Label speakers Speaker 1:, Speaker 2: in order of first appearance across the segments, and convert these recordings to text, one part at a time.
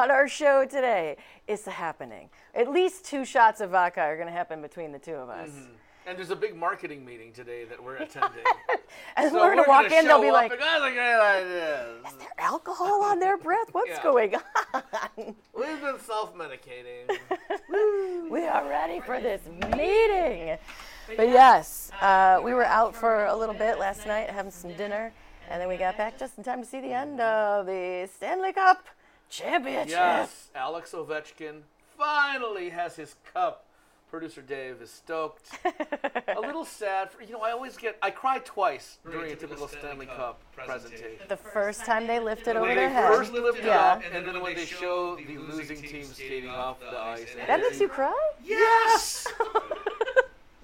Speaker 1: on our show today. It's happening. At least two shots of vodka are going to happen between the two of us.
Speaker 2: And there's a big marketing meeting today that we're attending.
Speaker 1: And
Speaker 2: So
Speaker 1: we're going to walk in, they'll be like,
Speaker 2: and, "That's a
Speaker 1: is there alcohol on their breath? What's
Speaker 2: Yeah.
Speaker 1: going on?
Speaker 2: We've been self-medicating.
Speaker 1: we are ready for this meeting. But yes, uh, we were out for a little bit last night having some dinner, and then we got back just in time to see the end of the Stanley Cup Championship.
Speaker 2: yes, Alex Ovechkin finally has his cup. Producer Dave is stoked. a little sad. For, you know, I always get I cry twice during a typical Stanley Cup presentation.
Speaker 1: The first time they lifted over
Speaker 2: When
Speaker 1: their
Speaker 2: they
Speaker 1: head.
Speaker 2: first lift it
Speaker 1: yeah.
Speaker 2: up, and then when they show the losing team skating off the ice.
Speaker 1: That makes you cry?
Speaker 2: Yes.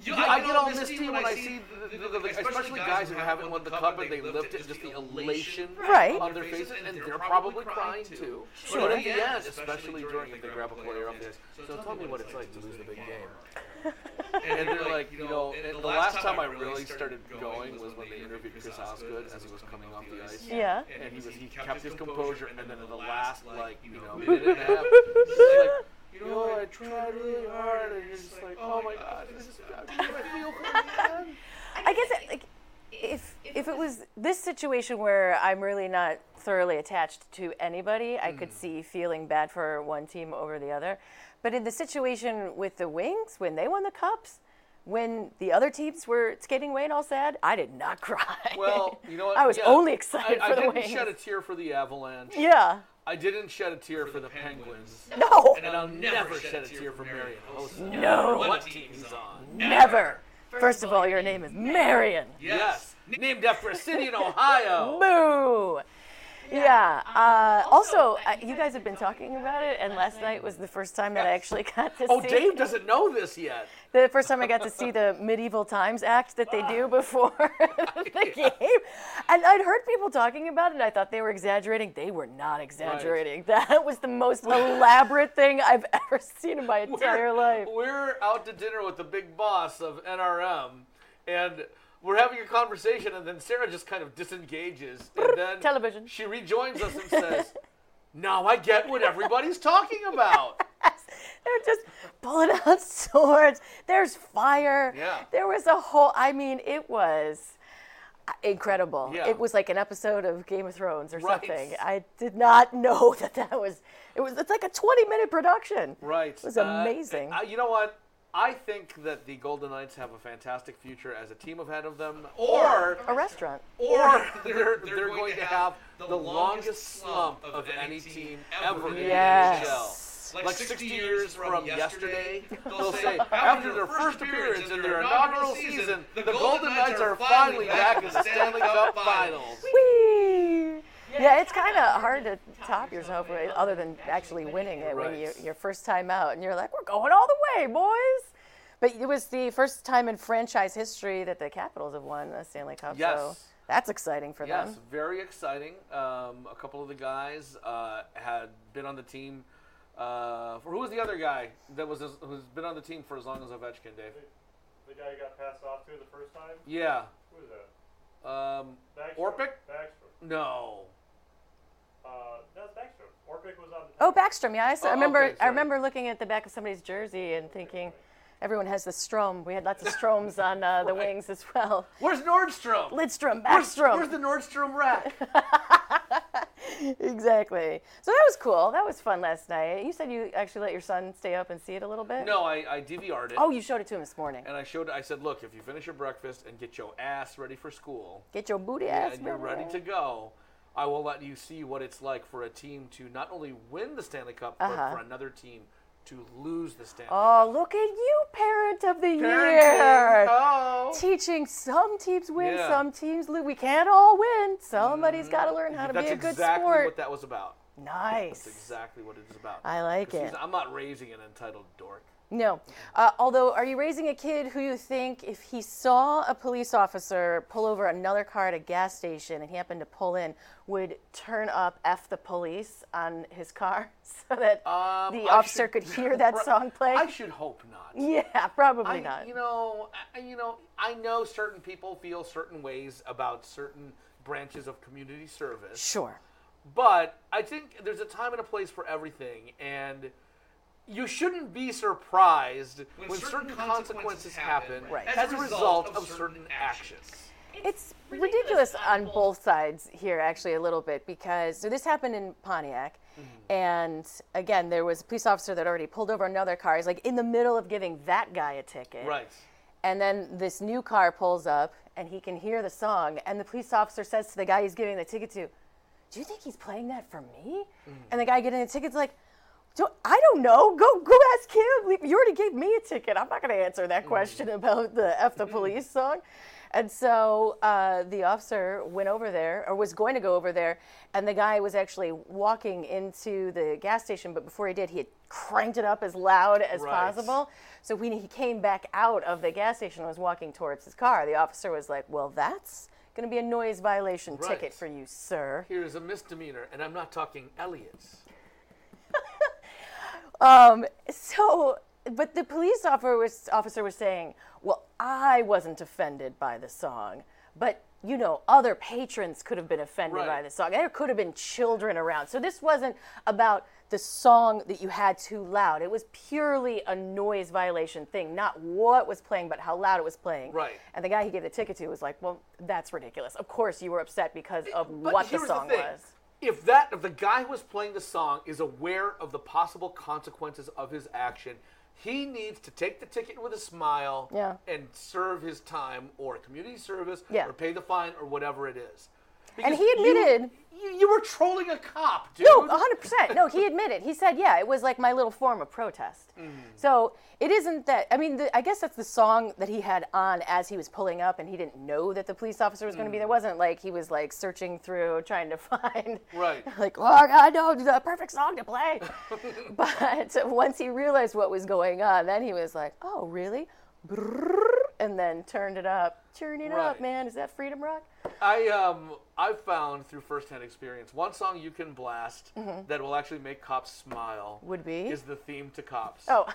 Speaker 3: You
Speaker 2: Yeah, I get on this team when I see, the, the, the, especially guys who haven't won the cup and they lift it, just the elation
Speaker 1: Right.
Speaker 2: on their faces, and they're probably crying too.
Speaker 1: Sure.
Speaker 2: But at the end, especially during if they grab a player off this, so tell me what it's like to lose the big game. And they're like, you know, and the last time I really started going was when they interviewed Chris Osgood as he was coming off the ice.
Speaker 1: Yeah.
Speaker 2: And he was he kept his composure, and then in the last like you know minute and a half, he's like, you know, I tried really hard, and he's just like, oh my god, this is, I feel for.
Speaker 1: I guess it, like if if it was this situation where I'm really not thoroughly attached to anybody, I could mm. see feeling bad for one team over the other. But in the situation with the Wings, when they won the cups, when the other teams were skating away and all sad, I did not cry.
Speaker 2: Well, you know what?
Speaker 1: I was
Speaker 2: Yeah,
Speaker 1: only excited
Speaker 2: I,
Speaker 1: for
Speaker 2: I
Speaker 1: the
Speaker 2: didn't
Speaker 1: Wings.
Speaker 2: shed a tear for the Avalanche.
Speaker 1: yeah.
Speaker 2: I didn't shed a tear for the Penguins.
Speaker 1: No.
Speaker 2: And I'll never shed a tear for Marian. Hossa.
Speaker 1: No.
Speaker 2: What team he's on?
Speaker 1: Never. First of all, your name is Marion.
Speaker 2: Yes. Named after a city in Ohio.
Speaker 1: Boo. Yeah. Uh, also, uh, you guys have been talking about it, and last night was the first time that I actually got to
Speaker 2: Oh,
Speaker 1: see.
Speaker 2: Dave doesn't know this yet.
Speaker 1: The first time I got to see the medieval times act that they do before the game. And I'd heard people talking about it, and I thought they were exaggerating. They were not exaggerating. That was the most elaborate thing I've ever seen in my entire life.
Speaker 2: We're out to dinner with the big boss of NRM, and we're having a conversation, and then Sarah just kind of disengages, and then
Speaker 1: Television.
Speaker 2: she rejoins us and says, "Now I get what everybody's talking about."
Speaker 1: They're just pulling out swords. There's fire.
Speaker 2: Yeah.
Speaker 1: There was a whole, I mean, it was incredible.
Speaker 2: Yeah.
Speaker 1: It was like an episode of Game of Thrones or
Speaker 2: Right.
Speaker 1: something. I did not know that that was, it was, it's like a 20 minute production.
Speaker 2: Right.
Speaker 1: It was
Speaker 2: Uh,
Speaker 1: amazing.
Speaker 2: uh, you know what? I think that the Golden Knights have a fantastic future as a team ahead of them, or
Speaker 1: A restaurant.
Speaker 2: or they're, they're going to have the longest slump of any team ever in the NHL.
Speaker 1: Yes.
Speaker 2: Like 60 years from yesterday, they'll say, after their first appearance in their inaugural season, the Golden Knights are finally back in the Stanley Cup Finals.
Speaker 1: Whee! Yeah, it's kind of hard to top yourself with- other than actually winning it when
Speaker 2: Right.
Speaker 1: you your first time out and you're like, we're going all the way, boys. But it was the first time in franchise history that the Capitals have won a Stanley Cup. So that's exciting for
Speaker 2: Yes,
Speaker 1: them.
Speaker 2: Yes, very exciting. Um, a couple of the guys uh, had been on the team. Uh, for who was the other guy that was who's been on the team for as long as Ovechkin, Dave?
Speaker 4: The guy you got passed off to the first time?
Speaker 2: Yeah.
Speaker 4: Who is that?
Speaker 2: Um,
Speaker 4: Backstrom.
Speaker 2: Orpik?
Speaker 4: Backstrom.
Speaker 2: No.
Speaker 4: Uh, that's Backstrom. Orpik was on the
Speaker 1: Oh, Backstrom. Yeah, I, s- I
Speaker 2: Oh,
Speaker 1: remember.
Speaker 2: okay,
Speaker 1: I remember looking at the back of somebody's jersey and thinking, everyone has the Strom. We had lots of Stroms on uh, the
Speaker 2: Right.
Speaker 1: wings as well.
Speaker 2: Where's Nordstrom?
Speaker 1: Lidstrom,
Speaker 2: Where's,
Speaker 1: Backstrom.
Speaker 2: where's the Nordstrom rack?
Speaker 1: exactly. So that was cool. That was fun last night. You said you actually let your son stay up and see it a little bit.
Speaker 2: no, I, I DVR'd it.
Speaker 1: Oh, you showed it to him this morning.
Speaker 2: And I showed. I said, look, if you finish your breakfast and get your ass ready for school,
Speaker 1: Get your booty ass.
Speaker 2: and you're ready to go, I will let you see what it's like for a team to not only win the Stanley Cup,
Speaker 1: Uh-huh.
Speaker 2: but for another team to lose the Stanley
Speaker 1: Oh,
Speaker 2: Cup.
Speaker 1: look at you, parent of the
Speaker 2: Parenting.
Speaker 1: year.
Speaker 2: Oh.
Speaker 1: Teaching some teams win,
Speaker 2: Yeah.
Speaker 1: some teams lose. We can't all win. Somebody's got to learn how to
Speaker 2: That's
Speaker 1: be a good
Speaker 2: exactly
Speaker 1: sport.
Speaker 2: what that was about.
Speaker 1: nice.
Speaker 2: That's exactly what it is about.
Speaker 1: I like
Speaker 2: 'Cause
Speaker 1: it.
Speaker 2: I'm not raising an entitled dork.
Speaker 1: No. Uh, although, are you raising a kid who you think if he saw a police officer pull over another car at a gas station and he happened to pull in, would turn up F the police on his car so that
Speaker 2: Um,
Speaker 1: the
Speaker 2: I
Speaker 1: officer
Speaker 2: should-
Speaker 1: could hear that song play?
Speaker 2: I should hope not.
Speaker 1: yeah, probably
Speaker 2: I,
Speaker 1: not.
Speaker 2: you know, I, you know, I know certain people feel certain ways about certain branches of community service,
Speaker 1: Sure.
Speaker 2: But I think there's a time and a place for everything, and you shouldn't be surprised when,
Speaker 3: When
Speaker 2: certain,
Speaker 3: certain
Speaker 2: consequences
Speaker 3: consequences
Speaker 2: happen
Speaker 3: happen
Speaker 1: Right.
Speaker 2: as, a result of certain actions.
Speaker 1: It's ridiculous on both sides here, actually, a little bit, because so this happened in Pontiac. Mm-hmm. And again, there was a police officer that already pulled over another car. He's like in the middle of giving that guy a ticket.
Speaker 2: Right.
Speaker 1: And then this new car pulls up and he can hear the song. And the police officer says to the guy he's giving the ticket to, Do you think he's playing that for me? Mm. And the guy getting the ticket's like, do, I don't know. Go go ask him. You already gave me a ticket. I'm not going to answer that question about the F the police song. And so uh, the officer went over there, or was going to go over there, and the guy was actually walking into the gas station. But before he did, he had cranked it up as loud as
Speaker 2: Right.
Speaker 1: possible. So when he came back out of the gas station and was walking towards his car, the officer was like, Well, that's going to be a noise violation
Speaker 2: Right.
Speaker 1: ticket for you, sir.
Speaker 2: Here is a misdemeanor, and I'm not talking Elliott's.
Speaker 1: Um, so, but the police officer was, officer was saying, Well, I wasn't offended by the song, but you know, other patrons could have been offended by the song. There could have been children around. So this wasn't about the song that you had too loud. It was purely a noise violation thing, not what was playing, but how loud it was playing.
Speaker 2: Right.
Speaker 1: And the guy he gave the ticket to was like, "Well, that's ridiculous. Of course you were upset because of what the song
Speaker 2: thing.
Speaker 1: was."
Speaker 2: If that if the guy who is playing the song is aware of the possible consequences of his action, he needs to take the ticket with a smile
Speaker 1: Yeah.
Speaker 2: and serve his time or community service
Speaker 1: Yeah.
Speaker 2: or pay the fine or whatever it is.
Speaker 1: And he admitted-
Speaker 2: you, you, you were trolling a cop, dude.
Speaker 1: No, 100%. No, he admitted. He said, yeah, it was like my little form of protest. Mm. So it isn't that, I mean, the, I guess that's the song that he had on as he was pulling up and he didn't know that the police officer was going to be mm. there. It wasn't like he was like searching through trying to find,
Speaker 2: Right.
Speaker 1: like, oh, I know the perfect song to play. but once he realized what was going on, then he was like, oh, really? Brrrr, And then turned it up. Turn it up, man. Is that Freedom Rock?
Speaker 2: I um I've found through firsthand experience one song you can blast that will actually make cops smile
Speaker 1: Mm-hmm. Would be?
Speaker 2: is the theme to cops.
Speaker 1: Oh,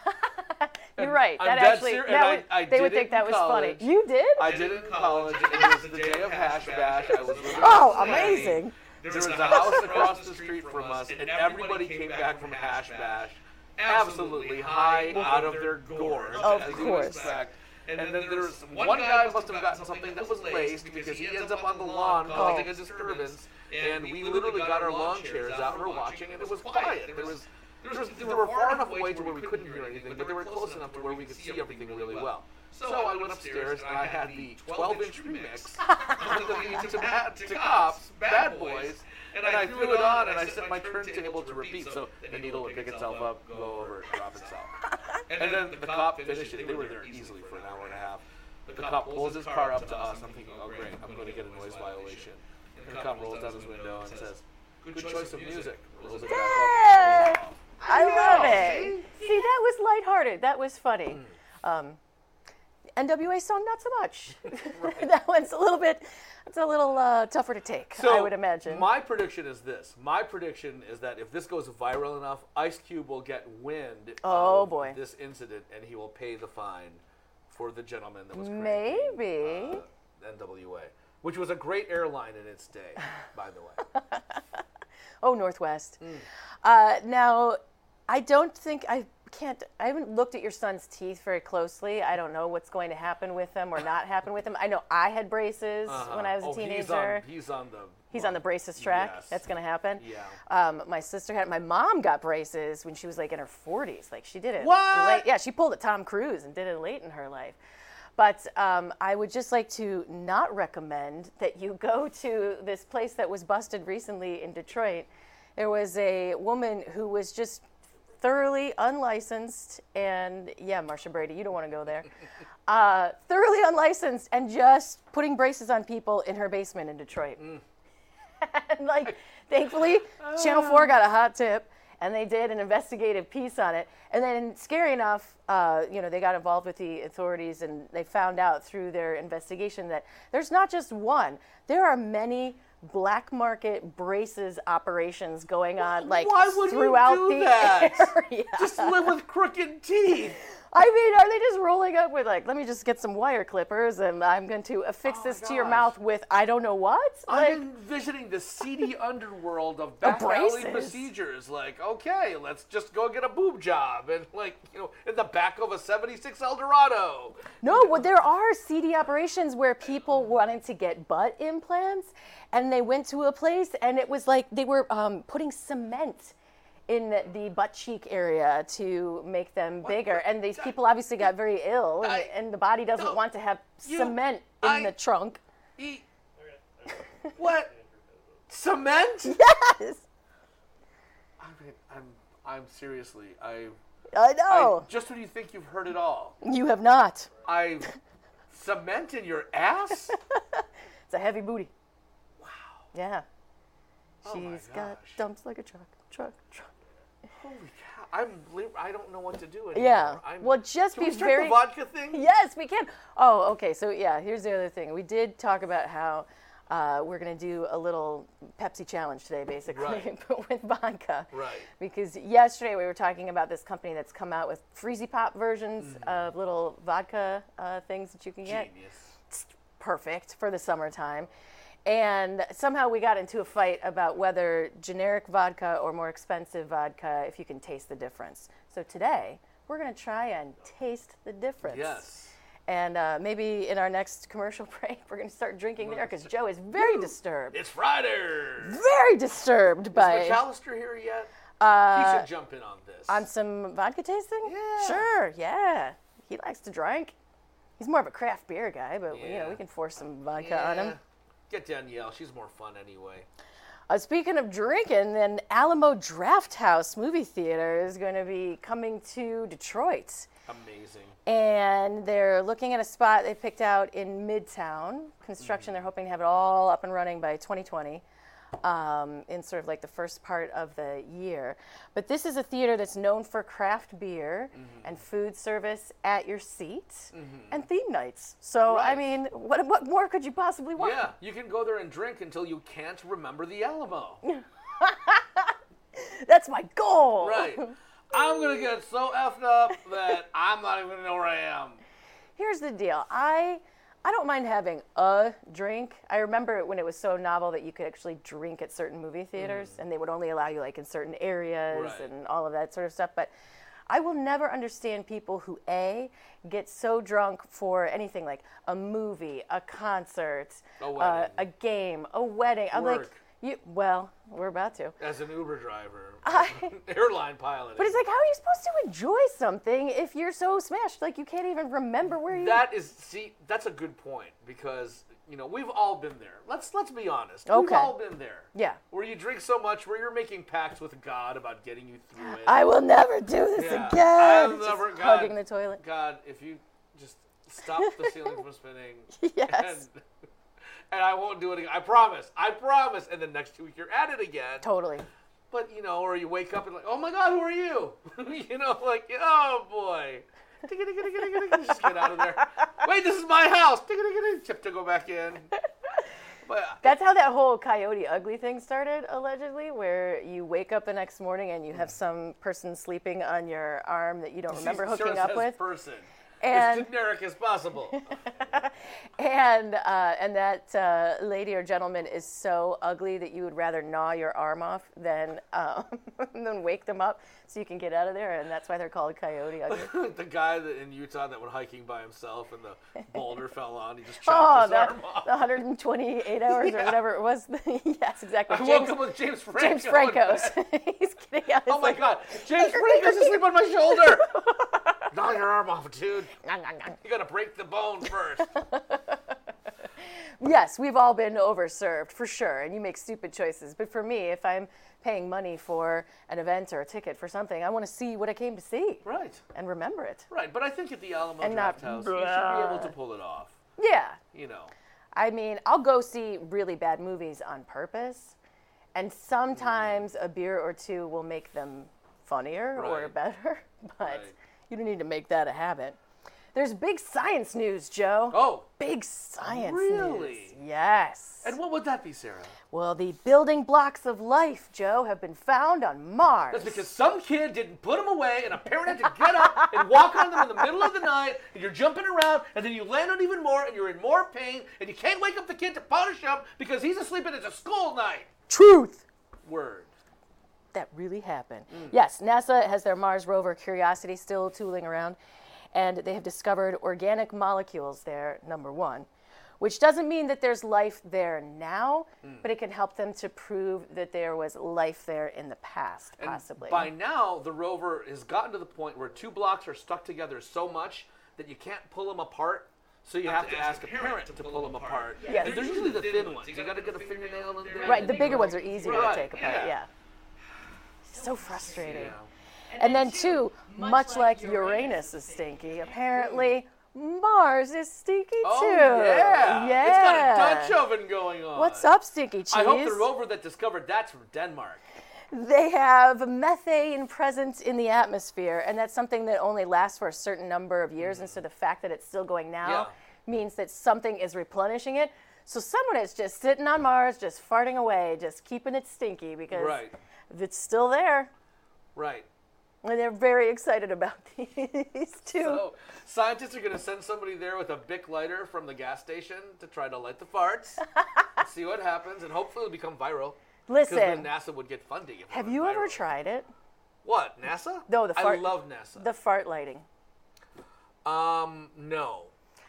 Speaker 1: you're right.
Speaker 2: I'm
Speaker 1: that actually,
Speaker 2: ser- and
Speaker 1: that
Speaker 2: I-
Speaker 1: would,
Speaker 2: I
Speaker 1: they would think that
Speaker 2: in
Speaker 1: was funny. You did?
Speaker 2: I did it in college. It was the day of Hash Bash. I was living
Speaker 1: oh,
Speaker 2: in Cincinnati.
Speaker 1: amazing.
Speaker 2: There was a house across the street from us, and everybody came back from Hash Bash absolutely high out of their gourds,
Speaker 1: Of
Speaker 2: as you
Speaker 1: course.
Speaker 2: expect. And then there was one guy must have gotten something that was laced because he ends up on the lawn causing a disturbance. And we literally got our lawn chairs out and we're watching, and it was quiet. There was, there was, they were far enough away to where we couldn't hear anything, but they were close enough to where we could see everything really well. So I went upstairs and I had the 12-inch remix of the to, bad, to cops, Bad Boys, and I threw it on and I set my turntable to repeat so the needle would pick itself up, go over, drop itself. And then the cop finished it. They were there easily for an hour and a half. The cop pulls his car up to us. I'm thinking, oh great, I'm going to get a noise violation. And the cop rolls down his window and says, "Good choice of music." Rolls it back up.
Speaker 1: I love it.
Speaker 2: see?
Speaker 1: See, that was lighthearted. That was funny.
Speaker 2: Hmm.
Speaker 1: Um, NWA song, not so much. that one's a little bit, it's a little uh, tougher to take, so I would imagine.
Speaker 2: My prediction is this. My prediction is that if this goes viral enough, Ice Cube will get wind
Speaker 1: Oh,
Speaker 2: of
Speaker 1: boy.
Speaker 2: this incident and he will pay the fine for the gentleman that was
Speaker 1: Maybe.
Speaker 2: uh, NWA, which was a great airline in its day, by the way.
Speaker 1: Oh, Northwest.
Speaker 2: Hmm.
Speaker 1: Uh, now, I don't think I can't. I haven't looked at your son's teeth very closely. I don't know what's going to happen with them or not happen with them. I know I had braces when I was a
Speaker 2: oh,
Speaker 1: teenager.
Speaker 2: He's on, he's on the.
Speaker 1: He's on the braces track.
Speaker 2: Yes.
Speaker 1: That's going to happen.
Speaker 2: Yeah.
Speaker 1: Um, my sister had. My mom got braces when she was like in her 40s. Like she did it.
Speaker 2: What?
Speaker 1: Late, yeah, she pulled a Tom Cruise and did it late in her life. But um, I would just like to not recommend that you go to this place that was busted recently in Detroit. There was a woman who was just thoroughly unlicensed, and yeah, Marcia Brady, you don't want to go there. Uh, thoroughly unlicensed and just putting braces on people in her basement in Detroit. and like, thankfully, Channel 4 got a hot tip and they did an investigative piece on it. And then, scary enough, uh, you know, they got involved with the authorities and they found out through their investigation that there's not just one, there are many black market braces operations going on like
Speaker 2: Why would
Speaker 1: throughout
Speaker 2: you do
Speaker 1: the
Speaker 2: that?
Speaker 1: area.
Speaker 2: Just live with crooked teeth.
Speaker 1: I mean, are they just rolling up with like, let me just get some wire clippers and I'm going to affix
Speaker 2: Oh
Speaker 1: this to your mouth with I don't know what? Like,
Speaker 2: I'm envisioning the seedy underworld of back alley procedures. Like, okay, let's just go get a boob job, and like, you know, in the back of a '76 Eldorado.
Speaker 1: no, well, there are seedy operations where people wanted to get butt implants and they went to a place and it was like they were um, putting cement in the butt cheek area to make them bigger. And these people obviously got very ill and,
Speaker 2: I-
Speaker 1: and the body doesn't
Speaker 2: no,
Speaker 1: want to have
Speaker 2: you-
Speaker 1: cement in
Speaker 2: I-
Speaker 1: the trunk.
Speaker 2: E- what? Cement?
Speaker 1: Yes,
Speaker 2: I mean, I'm, I'm seriously, I,
Speaker 1: I
Speaker 2: I,
Speaker 1: know.
Speaker 2: just when you think you've heard it all,
Speaker 1: you have not.
Speaker 2: I, cement in your ass?
Speaker 1: It's a heavy booty. Wow. Yeah.
Speaker 2: Oh
Speaker 1: She's got
Speaker 2: gosh.
Speaker 1: dumps like a truck, truck, truck.
Speaker 2: Holy cow! I'm, I don't know what to do anymore.
Speaker 1: Yeah.
Speaker 2: I'm,
Speaker 1: Well, just
Speaker 2: can
Speaker 1: be very.
Speaker 2: the vodka thing?
Speaker 1: Yes, we can. Oh, okay. So yeah, here's the other thing. We did talk about how uh, we're gonna do a little Pepsi challenge today, basically,
Speaker 2: Right.
Speaker 1: but with vodka.
Speaker 2: Right.
Speaker 1: Because yesterday we were talking about this company that's come out with freezy pop versions of little vodka uh, things that you can get.
Speaker 2: Genius.
Speaker 1: perfect for the summertime. And somehow we got into a fight about whether generic vodka or more expensive vodka, if you can taste the difference. So today, we're going to try and taste the difference.
Speaker 2: Yes.
Speaker 1: And uh, maybe in our next commercial break, we're going to start drinking there because Joe is very disturbed.
Speaker 2: It's Friday.
Speaker 1: Very disturbed by Is
Speaker 2: McAllister here yet?
Speaker 1: uh,
Speaker 2: he should jump in on this.
Speaker 1: on some vodka tasting.
Speaker 2: Yeah.
Speaker 1: Sure. Yeah. He likes to drink. He's more of a craft beer guy, but you know we can force some vodka on him.
Speaker 2: Get Danielle. She's more fun anyway.
Speaker 1: Uh, speaking of drinking, then Alamo Draft House movie theater is going to be coming to Detroit.
Speaker 2: Amazing.
Speaker 1: And they're looking at a spot they picked out in Midtown. Construction, they're hoping to have it all up and running by 2020 um, in sort of like the first part of the year. But this is a theater that's known for craft beer and food service at your seat and theme nights. So, I mean, what, what more could you possibly want?
Speaker 2: Yeah, you can go there and drink until you can't remember the Alamo.
Speaker 1: That's my goal.
Speaker 2: Right. I'm gonna get so effed up that I'm not even gonna know where I am.
Speaker 1: Here's the deal. I I don't mind having a drink. I remember it when it was so novel that you could actually drink at certain movie theaters and they would only allow you like in certain areas
Speaker 2: Mm. Right.
Speaker 1: and all of that sort of stuff. But I will never understand people who A get so drunk for anything like a movie, a concert,
Speaker 2: A
Speaker 1: uh, a game, a wedding. I'm like. You well, we're about to.
Speaker 2: As an Uber driver,
Speaker 1: I-
Speaker 2: airline pilot.
Speaker 1: But it's like, how are you supposed to enjoy something if you're so smashed? Like, you can't even remember where you.
Speaker 2: that is see, that's a good point because you know we've all been there. Let's let's be honest.
Speaker 1: Okay.
Speaker 2: We've all been there.
Speaker 1: Yeah.
Speaker 2: Where you drink so much, where you're making pacts with God about getting you through it.
Speaker 1: I will never do this
Speaker 2: Yeah.
Speaker 1: again. Just
Speaker 2: never- God.
Speaker 1: hugging the toilet.
Speaker 2: God, if you just stop the ceiling from spinning.
Speaker 1: Yes.
Speaker 2: And, and I won't do it again. I promise. I promise. And then next week you're at it again.
Speaker 1: Totally.
Speaker 2: But you know, or you wake up and like, oh my God, who are you? you know, like, oh boy. Just get out of there. Wait, this is my house. Tip to go back in. But
Speaker 1: That's how that whole Coyote Ugly thing started, allegedly, where you wake up the next morning and you have some person sleeping on your arm that you don't remember
Speaker 2: sure
Speaker 1: hooking up with.
Speaker 2: person.
Speaker 1: And-
Speaker 2: as generic as possible.
Speaker 1: and uh, and that uh, lady or gentleman is so ugly that you would rather gnaw your arm off than um, than wake them up so you can get out of there, and that's why they're called Coyote Ugly.
Speaker 2: the guy that in Utah that went hiking by himself and the boulder fell on, he just
Speaker 1: Oh,
Speaker 2: chopped his
Speaker 1: the,
Speaker 2: arm off.
Speaker 1: the 128 hours or whatever it was. yes, exactly.
Speaker 2: I woke up with James Franco.
Speaker 1: James Franco's. He's getting out.
Speaker 2: Oh my God, James Franco's asleep on my shoulder. Gnaw your arm off, dude. You gotta break the bone first.
Speaker 1: Yes, we've all been overserved for sure, and you make stupid choices. But for me, if I'm paying money for an event or a ticket for something, I want to see what I came to see
Speaker 2: Right,
Speaker 1: and remember it.
Speaker 2: right. But I think at the Alamo
Speaker 1: And
Speaker 2: Draft
Speaker 1: not
Speaker 2: House, you should be able to pull it off.
Speaker 1: Yeah,
Speaker 2: You know.
Speaker 1: I mean, I'll go see really bad movies on purpose, and sometimes mm. a beer or two will make them funnier or better, but
Speaker 2: Right.
Speaker 1: you don't need to make that a habit. There's big science news, Joe.
Speaker 2: Oh,
Speaker 1: Big science
Speaker 2: Really?
Speaker 1: news. Yes.
Speaker 2: and what would that be, Sarah?
Speaker 1: well, the building blocks of life, Joe, have been found on Mars.
Speaker 2: That's because some kid didn't put them away, and a parent had to get up and walk on them in the middle of the night, and you're jumping around, and then you land on even more, and you're in more pain, and you can't wake up the kid to polish him because he's asleep and it's a school night.
Speaker 1: Truth.
Speaker 2: Word.
Speaker 1: that really happened.
Speaker 2: Mm.
Speaker 1: Yes, NASA has their Mars rover Curiosity still tooling around, and they have discovered organic molecules there, number one, which doesn't mean that there's life there now,
Speaker 2: Mm.
Speaker 1: but it can help them to prove that there was life there in the past,
Speaker 2: And
Speaker 1: possibly.
Speaker 2: By now, the rover has gotten to the point where two blocks are stuck together so much that you can't pull them apart. So you have, to ask a parent to pull them apart.
Speaker 1: Yes.
Speaker 2: And they're usually the thin ones. You got to get a fingernail in there.
Speaker 1: right, the bigger ones are easier
Speaker 2: Right,
Speaker 1: to take apart,
Speaker 2: yeah.
Speaker 1: yeah. So frustrating.
Speaker 2: Yeah.
Speaker 1: And then, two, much like Uranus is stinky, apparently Mars is stinky
Speaker 2: Oh
Speaker 1: too.
Speaker 2: yeah.
Speaker 1: Yeah.
Speaker 2: It's got a Dutch oven going on.
Speaker 1: What's up, Stinky Cheese?
Speaker 2: I hope the rover that discovered that's from Denmark.
Speaker 1: They have methane present in the atmosphere, and that's something that only lasts for a certain number of years. And so the fact that it's still going now
Speaker 2: Yeah.
Speaker 1: means that something is replenishing it. So someone is just sitting on Mars, just farting away, just keeping it stinky because
Speaker 2: Right.
Speaker 1: it's still there.
Speaker 2: Right.
Speaker 1: And they're very excited about these two.
Speaker 2: So scientists are going to send somebody there with a Bic lighter from the gas station to try to light the farts, see what happens, and hopefully it'll become viral. Because then
Speaker 1: Listen,
Speaker 2: NASA would get funding. if
Speaker 1: have you ever tried it?
Speaker 2: What NASA?
Speaker 1: No, the fart.
Speaker 2: I love NASA.
Speaker 1: The fart lighting.
Speaker 2: um, no,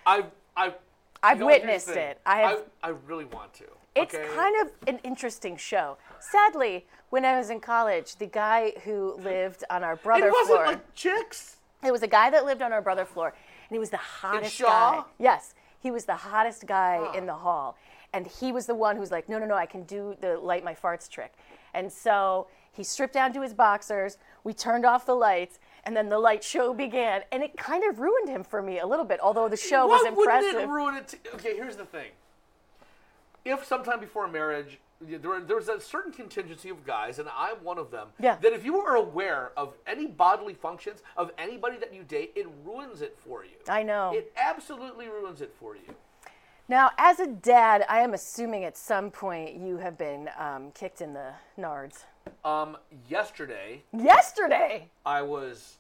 Speaker 2: I've I've
Speaker 1: I've
Speaker 2: you know what, here's the
Speaker 1: witnessed it. I have-
Speaker 2: I, I really want to.
Speaker 1: It's
Speaker 2: okay?
Speaker 1: kind of an interesting show. Sadly, when I was in college, the guy who lived on our brother
Speaker 2: It wasn't
Speaker 1: floor,
Speaker 2: like chicks.
Speaker 1: it was a guy that lived on our brother floor, and he was the hottest guy. Yes, he was the hottest guy in the hall, and he was the one who was like, "No, no, no, I can do the light my farts trick," and so he stripped down to his boxers. We turned off the lights, and then the light show began, and it kind of ruined him for me a little bit. Although the show
Speaker 2: Why
Speaker 1: was impressive.
Speaker 2: wouldn't it ruin it? okay, here's the thing. If sometime before a marriage, there, there's a certain contingency of guys, and I'm one of them,
Speaker 1: Yeah.
Speaker 2: that if you are aware of any bodily functions of anybody that you date, it ruins it for you.
Speaker 1: I know.
Speaker 2: It absolutely ruins it for you.
Speaker 1: Now, as a dad, I am assuming at some point you have been um, kicked in the nards.
Speaker 2: Um, yesterday,
Speaker 1: Yesterday.
Speaker 2: I was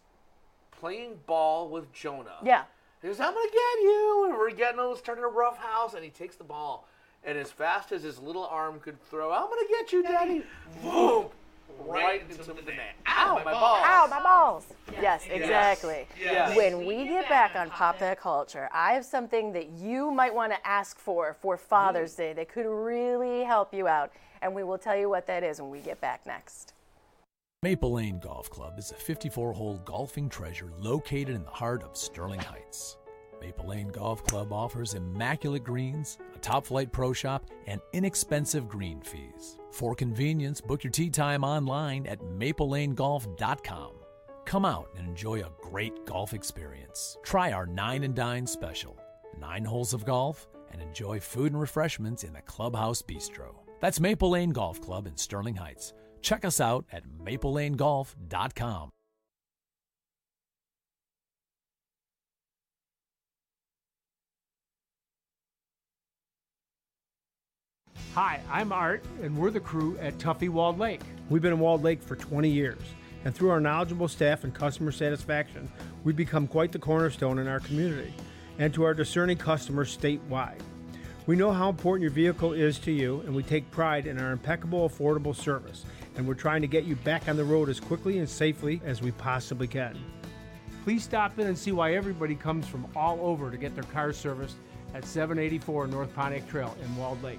Speaker 2: playing ball with Jonah.
Speaker 1: Yeah.
Speaker 2: He goes, I'm gonna get you. And we're getting a starting a rough house, and he takes the ball, and as fast as his little arm could throw, I'm gonna get you, Daddy. Boom! Right into the net. Ow, my ball.
Speaker 1: Ow, my balls. Yes, exactly.
Speaker 2: Yes.
Speaker 1: When we get back on Pop That Culture, I have something that you might want to ask for for Father's mm. Day that could really help you out. And we will tell you what that is when we get back next.
Speaker 5: Maple Lane Golf Club is a 54 hole golfing treasure located in the heart of Sterling Heights. Maple Lane Golf Club offers immaculate greens, a top flight pro shop, and inexpensive green fees. For convenience, book your tee time online at maplelanegolf.com. Come out and enjoy a great golf experience. Try our Nine and Dine special nine holes of golf and enjoy food and refreshments in the Clubhouse Bistro. That's Maple Lane Golf Club in Sterling Heights. Check us out at maplelanegolf.com.
Speaker 6: Hi, I'm Art, and we're the crew at Tuffy Walled Lake.
Speaker 7: We've been in Walled Lake for 20 years, and through our knowledgeable staff and customer satisfaction, we've become quite the cornerstone in our community and to our discerning customers statewide. We know how important your vehicle is to you, and we take pride in our impeccable, affordable service, and we're trying to get you back on the road as quickly and safely as we possibly can.
Speaker 6: Please stop in and see why everybody comes from all over to get their car serviced at 784 North Pontiac Trail in Walled Lake.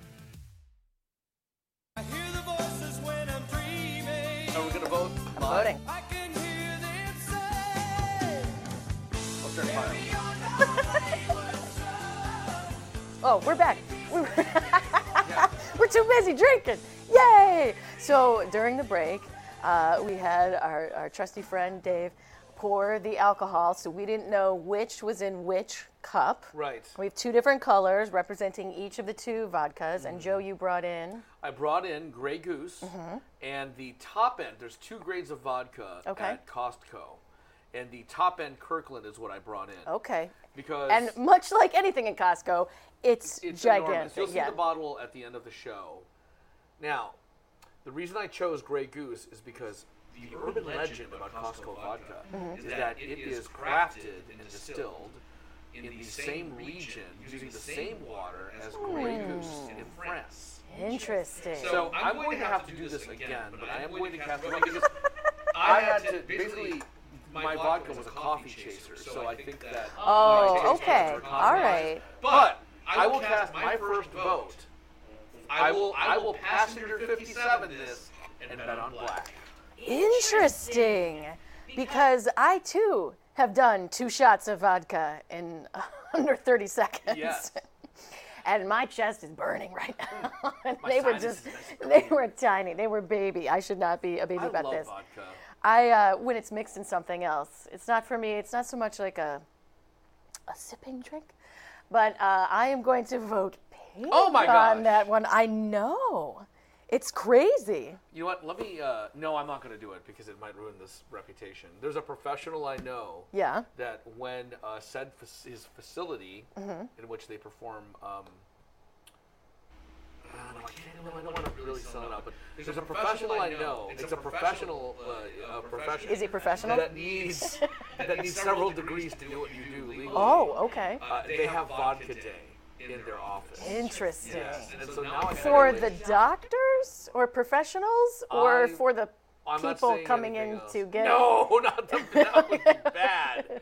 Speaker 1: Voting. Oh, we're back. We're, we're too busy drinking. Yay! So during the break, uh, we had our, our trusty friend Dave pour the alcohol, so we didn't know which was in which cup.
Speaker 2: Right.
Speaker 1: We have two different colors representing each of the two vodkas, and
Speaker 2: Mm.
Speaker 1: Joe, you brought in.
Speaker 2: I brought in Grey Goose, and the top end. There's two grades of vodka
Speaker 1: Okay.
Speaker 2: at Costco, and the top end Kirkland is what I brought in.
Speaker 1: Okay.
Speaker 2: Because
Speaker 1: And much like anything in Costco, it's,
Speaker 2: it's
Speaker 1: gigantic.
Speaker 2: enormous. You'll see
Speaker 1: yeah.
Speaker 2: the bottle at the end of the show. Now, the reason I chose Grey Goose is because the urban legend about Costco vodka
Speaker 1: Mhm.
Speaker 2: is that it is crafted and distilled in the same region using the same water as Grey Goose in France.
Speaker 1: Interesting.
Speaker 2: So I'm going to have to do this again, but I am going to cast it because I had to basically. My vodka was a coffee chaser, so I think that.
Speaker 1: Oh, okay.
Speaker 2: buds are
Speaker 1: All
Speaker 2: compromised.
Speaker 1: right.
Speaker 2: But I will cast my first vote. I will. I will passenger 57 this and bet on black.
Speaker 1: Interesting. Because I too have done two shots of vodka in under 30 seconds.
Speaker 2: Yes.
Speaker 1: And my chest is burning right now. And
Speaker 2: My
Speaker 1: they were just, they were tiny. They were baby. I should not be a baby
Speaker 2: I
Speaker 1: about
Speaker 2: love
Speaker 1: this.
Speaker 2: vodka.
Speaker 1: I, uh, when it's mixed in something else, it's not for me. It's not so much like a, a sipping drink, but uh, I am going to vote pink
Speaker 2: Oh my
Speaker 1: on
Speaker 2: gosh.
Speaker 1: that one. I know. It's crazy.
Speaker 2: You know what? Let me. Uh, no, I'm not going to do it because it might ruin this reputation. There's a professional I know.
Speaker 1: Yeah.
Speaker 2: That when uh, said fac- his facility
Speaker 1: Mhm.
Speaker 2: in which they perform. Um, uh, I can't. I don't want to really sell it out, but there's a professional I know. It's a professional. Uh, uh, professional.
Speaker 1: Is it professional?
Speaker 2: That needs that needs several degrees to do what you do legally.
Speaker 1: Oh, okay.
Speaker 2: Uh, they have vodka day in their office.
Speaker 1: Interesting.
Speaker 2: Yes. And so now
Speaker 1: For the doctors or professionals or
Speaker 2: I-
Speaker 1: for the
Speaker 2: I'm
Speaker 1: people coming in
Speaker 2: else.
Speaker 1: to get
Speaker 2: No, not the, that would be bad.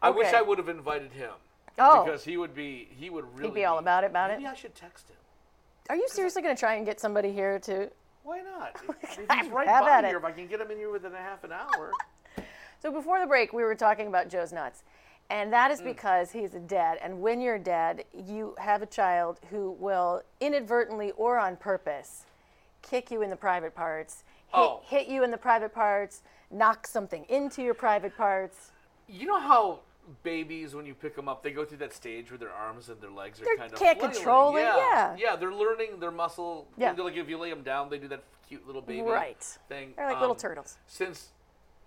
Speaker 2: I wish I would have invited him.
Speaker 1: Oh.
Speaker 2: Because he would be he would really
Speaker 1: He'd be all about it, about it.
Speaker 2: Maybe I should text him.
Speaker 1: Are you seriously going to try and get somebody here to?
Speaker 2: Why not? If he's right
Speaker 1: Have
Speaker 2: by
Speaker 1: at
Speaker 2: here.
Speaker 1: it.
Speaker 2: If I can get him in here within a half an hour.
Speaker 1: So before the break, we were talking about Joe's nuts. And that
Speaker 2: Mm.
Speaker 1: because he's a dad. And when you're a dad, you have a child who will inadvertently or on purpose kick you in the private parts, hit,
Speaker 2: Oh.
Speaker 1: hit you in the private parts, knock something into your private parts.
Speaker 2: You know how babies, when you pick them up, they go through that stage where their arms and their legs are
Speaker 1: They
Speaker 2: kind of
Speaker 1: can't
Speaker 2: flailing.
Speaker 1: control it,
Speaker 2: yeah.
Speaker 1: yeah.
Speaker 2: Yeah, they're learning their muscle.
Speaker 1: Yeah.
Speaker 2: Like if you lay them down, they do that cute little baby
Speaker 1: Right.
Speaker 2: thing.
Speaker 1: They're like little
Speaker 2: Um,
Speaker 1: turtles.
Speaker 2: Since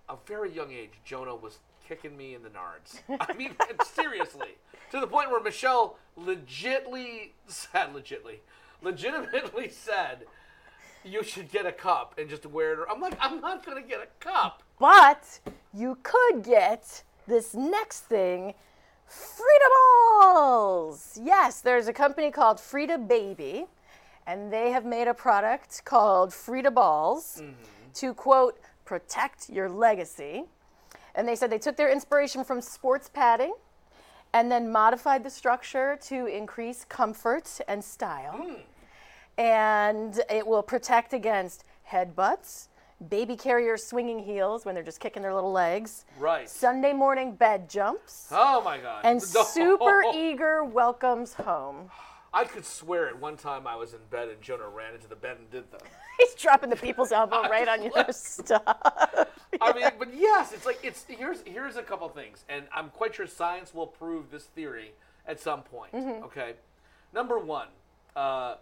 Speaker 2: a very young age, Jonah was kicking me in the nards. I mean, seriously, to the point where Michelle legitly said, legitly, legitimately said, you should get a cup and just wear it. I'm like, I'm not gonna get a cup.
Speaker 1: But you could get this next thing Frida Balls! Yes, there's a company called Frida Baby, and they have made a product called Frida Balls mm-hmm. to quote, protect your legacy. And they said they took their inspiration from sports padding and then modified the structure to increase comfort and style. Hmm. And it will protect against headbutts, baby carriers swinging heels when they're just kicking their little legs,
Speaker 2: Right.
Speaker 1: Sunday morning bed jumps,
Speaker 2: Oh my god.
Speaker 1: and
Speaker 2: No.
Speaker 1: super eager welcomes home.
Speaker 2: I could swear at one time I was in bed and Jonah ran into the bed and did that.
Speaker 1: He's dropping the people's elbow right on your stuff.
Speaker 2: I mean, but yes, it's like it's here's here's a couple things, and I'm quite sure science will prove this theory at some point.
Speaker 1: Mhm.
Speaker 2: Okay, number one, uh,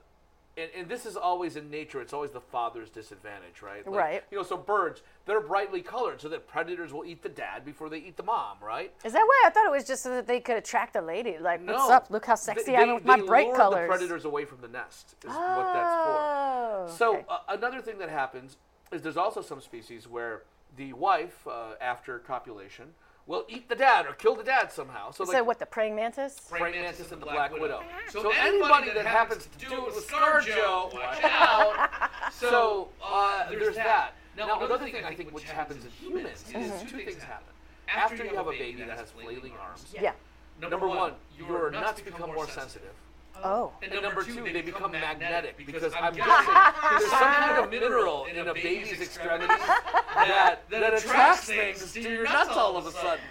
Speaker 2: and, and this is always in nature. It's always the father's disadvantage, right? Like,
Speaker 1: Right.
Speaker 2: You know, so birds they're brightly colored so that predators will eat the dad before they eat the mom, right?
Speaker 1: Is that why I thought it was just so that they could attract a lady? Like,
Speaker 2: No.
Speaker 1: what's up? Look how sexy
Speaker 2: They-
Speaker 1: I am with my bright colors.
Speaker 2: the predators away from the nest. Is what
Speaker 1: Oh,
Speaker 2: that's for. So uh, another thing that happens is there's also some species where the wife, uh, after copulation, will eat the dad or kill the dad somehow. So,
Speaker 1: So,
Speaker 2: like,
Speaker 1: what, the praying mantis?
Speaker 2: Praying Mantis and the Black Widow. So, anybody that happens to do it with ScarJo, watch out. So uh, there's that. Now, another thing I think which happens in humans is two things happen. After you have a baby that has flailing arms,
Speaker 1: Yeah.
Speaker 2: number one, your nuts become more sensitive.
Speaker 1: Oh. oh.
Speaker 2: And number two, they become magnetic because I'm guessing there's some kind of mineral in a baby's extremities that, that attracts things to your nuts all of a sudden.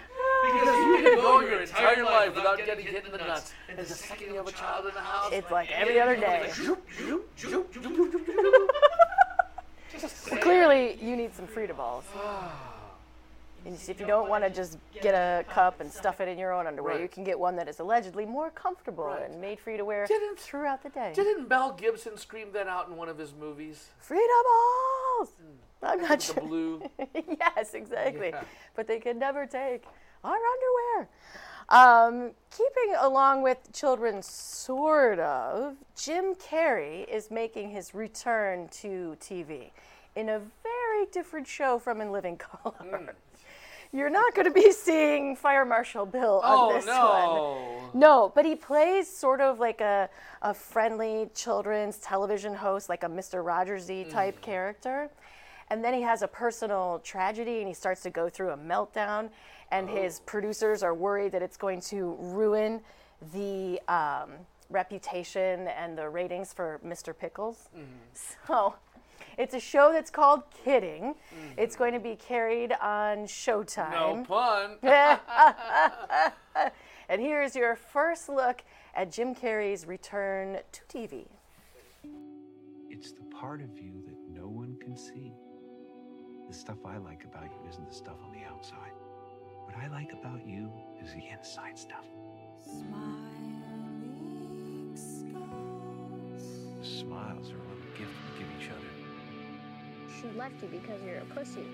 Speaker 2: Because you can go your entire life without getting hit in the nuts, and the second you have a child in the house,
Speaker 1: It's like every other day. Well, clearly, you need some Frida balls. Ah. And if you don't want to just get a cup and stuff it in your own underwear,
Speaker 2: Right.
Speaker 1: you can get one that is allegedly more comfortable
Speaker 2: Right.
Speaker 1: and made for you to wear
Speaker 2: Didn't-
Speaker 1: throughout the day.
Speaker 2: Didn't Mel Gibson scream that out in one of his movies?
Speaker 1: Freedom balls! I'm not sure.
Speaker 2: The blue.
Speaker 1: yes, exactly.
Speaker 2: Yeah.
Speaker 1: But they could never take our underwear. Um, keeping along with children, sort of, Jim Carrey is making his return to TV in a very different show from In Living Color.
Speaker 2: Hmm.
Speaker 1: You're not going to be seeing Fire Marshal Bill on
Speaker 2: Oh,
Speaker 1: this
Speaker 2: no.
Speaker 1: one. No, but he plays sort of like a, a friendly children's television host, like a Mr. Rogersy type character. And then he has a personal tragedy and he starts to go through a meltdown. And his producers are worried that it's going to ruin the um, reputation and the ratings for Mr. Pickles. So it's a show that's called Kidding. It's going to be carried on Showtime.
Speaker 2: No pun.
Speaker 1: and here's your first look at Jim Carrey's return to TV.
Speaker 8: It's the part of you that no one can see. The stuff I like about you isn't the stuff on the outside. What I like about you is the inside stuff. Smiling Smiles are a little gift we give each other.
Speaker 9: She left you because you're a pussy.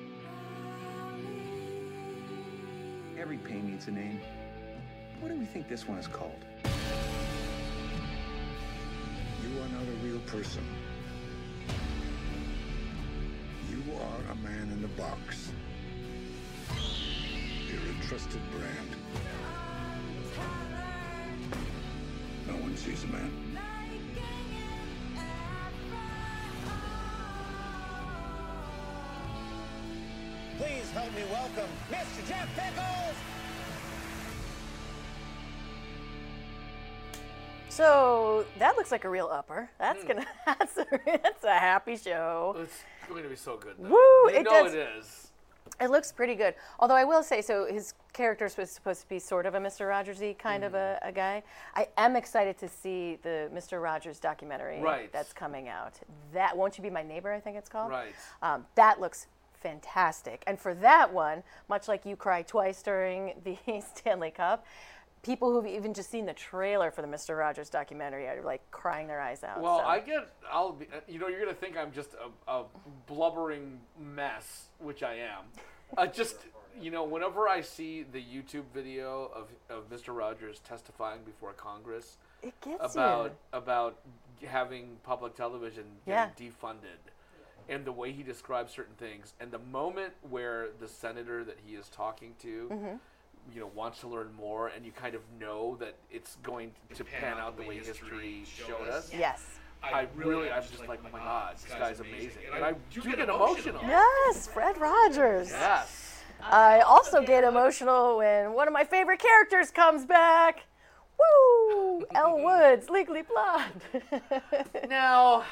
Speaker 8: Every pain needs a name. What do we think this one is called?
Speaker 10: You are not a real person. You are a man in a box. You're a trusted brand. No one sees a man.
Speaker 11: Please help me welcome Mr. Jeff Pickles.
Speaker 1: So that looks like a real upper. That's gonna that's a, that's a happy show.
Speaker 2: It's going to be so good. Though.
Speaker 1: Woo,
Speaker 2: You
Speaker 1: it
Speaker 2: know
Speaker 1: does.
Speaker 2: it is.
Speaker 1: It looks pretty good. Although I will say, so his character was supposed to be sort of a Mr. Rogersy kind of a, a guy. I am excited to see the Mr. Rogers documentary
Speaker 2: Right.
Speaker 1: that's coming out. That won't you be my neighbor? I think it's called.
Speaker 2: Right.
Speaker 1: Um, that looks fantastic. And for that one, much like you cry twice during the Stanley Cup, people who've even just seen the trailer for the Mr. Rogers documentary are like crying their eyes out.
Speaker 2: Well,
Speaker 1: so.
Speaker 2: I get, I'll be, you know, you're going to think I'm just a, a blubbering mess, which I am. I just, you know, whenever I see the YouTube video of, of Mr. Rogers testifying before Congress
Speaker 1: It gets
Speaker 2: about
Speaker 1: you.
Speaker 2: about having public television
Speaker 1: Yeah.
Speaker 2: defunded and the way he describes certain things and the moment where the senator that he is talking to
Speaker 1: Mhm.
Speaker 2: you know wants to learn more and you kind of know that it's going to pan out the way history showed us
Speaker 1: Yes.
Speaker 2: I really, I'm just like, oh my god, this guy's amazing. And I do get emotional.
Speaker 1: Yes, Fred Rogers.
Speaker 2: Yes.
Speaker 1: I also get emotional when one of my favorite characters comes back. Woo! Elle Woods, Legally Blonde.
Speaker 2: Now,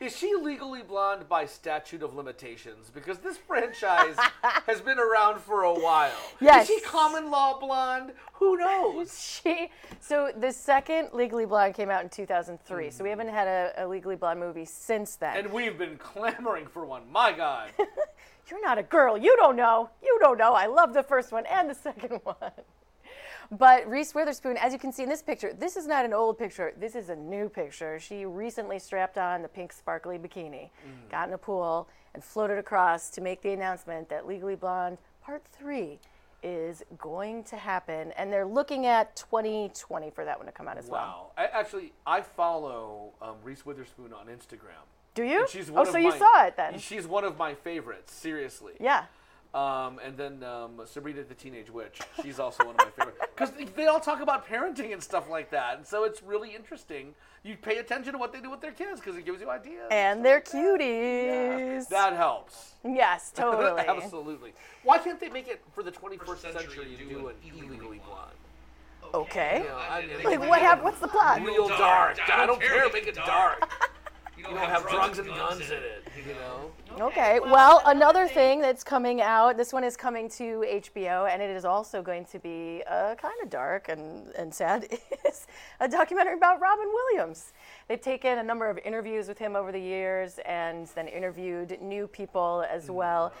Speaker 2: is she legally blonde by statute of limitations? Because this franchise has been around for a while.
Speaker 1: Yes.
Speaker 2: Is she common law blonde? Who knows?
Speaker 1: she so the second Legally Blonde came out in 2003. So we hmm. haven't had a, a Legally Blonde movie since then.
Speaker 2: And we've been clamoring for one. My God.
Speaker 1: You're not a girl. You don't know. You don't know. I love the first one and the second one. But Reese Witherspoon, as you can see in this picture, this is not an old picture. This is a new picture. She recently strapped on the pink sparkly bikini, got in a pool, and floated across to make the announcement that Legally Blonde Part 3 is going to happen. And they're looking at 2020 for that one to come out as well.
Speaker 2: Wow. Actually, I follow um, Reese Witherspoon on Instagram.
Speaker 1: Do you? Oh, so
Speaker 2: of
Speaker 1: you saw it then.
Speaker 2: She's one of my favorites, seriously.
Speaker 1: Yeah.
Speaker 2: Um, and then um, Sabrina the Teenage Witch. She's also one of my favorite because they, they all talk about parenting and stuff like that, and so it's really interesting. You pay attention to what they do with their kids because it gives you ideas.
Speaker 1: And they're cuties.
Speaker 2: That helps.
Speaker 1: Yes, totally.
Speaker 2: Absolutely. Why can't they make it for the 21st century and do an illegally blonde?
Speaker 1: Okay.
Speaker 2: You know, I mean,
Speaker 1: like what happened? What's the plot?
Speaker 2: Real dark. I don't care. Make it dark. You don't have drugs and guns in it. You know.
Speaker 1: Okay. Well, another thing that's coming out. This one is coming to HBO, and it is also going to be uh, kind of dark and and sad. Is a documentary about Robin Williams. They've taken a number of interviews with him over the years, and then interviewed new people as well,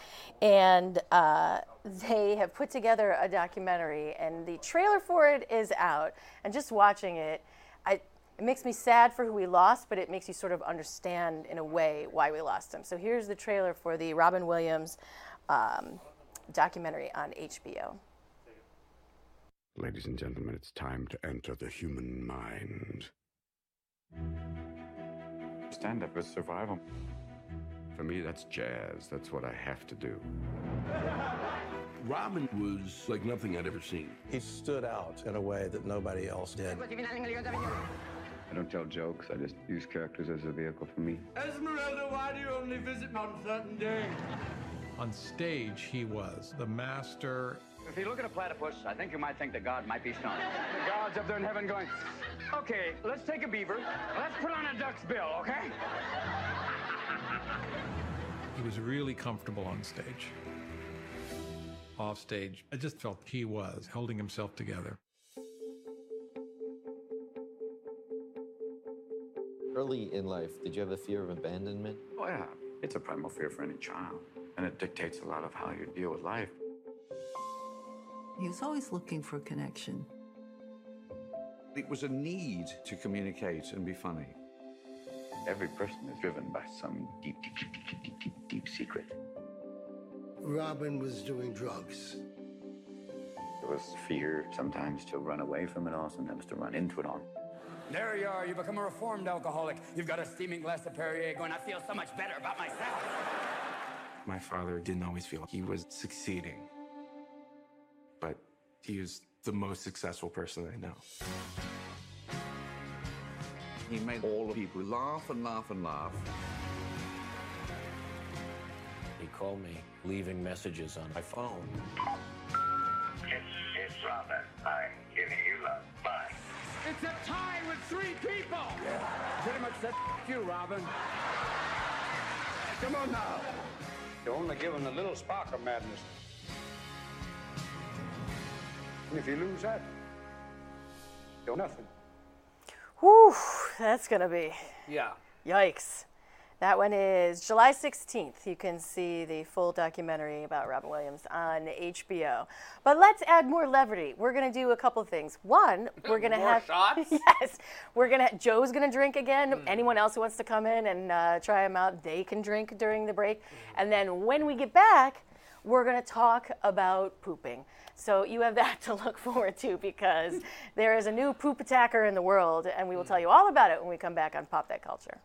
Speaker 1: and. Uh, they have put together a documentary, and the trailer for it is out. And just watching it, it makes me sad for who we lost, but it makes you sort of understand in a way why we lost him. So here's the trailer for the Robin Williams um, documentary on HBO.
Speaker 10: Ladies and gentlemen, it's time to enter the human mind. Stand up is survival. For me, that's jazz. That's what I have to do.
Speaker 12: Robin was like nothing I'd ever seen.
Speaker 13: He stood out in a way that nobody else did.
Speaker 8: I don't tell jokes, I just use characters as a vehicle for me.
Speaker 14: Esmeralda, why do you only visit on certain days?
Speaker 5: On stage, he was the master.
Speaker 15: If you look at a platypus, I think you might think that God might be stoned. The God's up there in heaven going, okay, let's take a beaver, let's put on a duck's bill, okay?
Speaker 5: He was really comfortable on stage. Off stage, I just felt he was holding himself together.
Speaker 16: Early in life, did you have a fear of abandonment?
Speaker 8: Oh, yeah. It's a primal fear for any child, and it dictates a lot of how you deal with life.
Speaker 17: He was always looking for connection.
Speaker 8: It was a need to communicate and be funny. Every person is driven by some deep, deep, deep, deep, deep, deep, deep secret.
Speaker 18: Robin was doing drugs.
Speaker 8: There was fear sometimes to run away from it all, sometimes to run into it all.
Speaker 15: There you are, you become a reformed alcoholic. You've got a steaming glass of Perrier going, I feel so much better about myself.
Speaker 19: My father didn't always feel he was succeeding, but he is the most successful person I know.
Speaker 20: He made all the people laugh and laugh and laugh.
Speaker 21: He called me, leaving messages on my phone.
Speaker 22: It's, it's Robin. I'm giving you love. Bye.
Speaker 15: It's a tie with three people! Yeah, Pretty much said you, Robin. Come on now. You're only given a little spark of madness. And if you lose that, you're nothing.
Speaker 1: Whew, that's gonna be.
Speaker 2: Yeah.
Speaker 1: Yikes. That one is July 16th. You can see the full documentary about Robin Williams on HBO. But let's add more levity. We're going to do a couple things. One, we're going to have
Speaker 2: shots?
Speaker 1: yes, we're going to. Joe's going to drink again. Hmm. Anyone else who wants to come in and uh, try them out, they can drink during the break. Hmm. And then when we get back, we're going to talk about pooping. So you have that to look forward to because there is a new poop attacker in the world, and we will tell hmm. you all about it when we come back on Pop That Culture.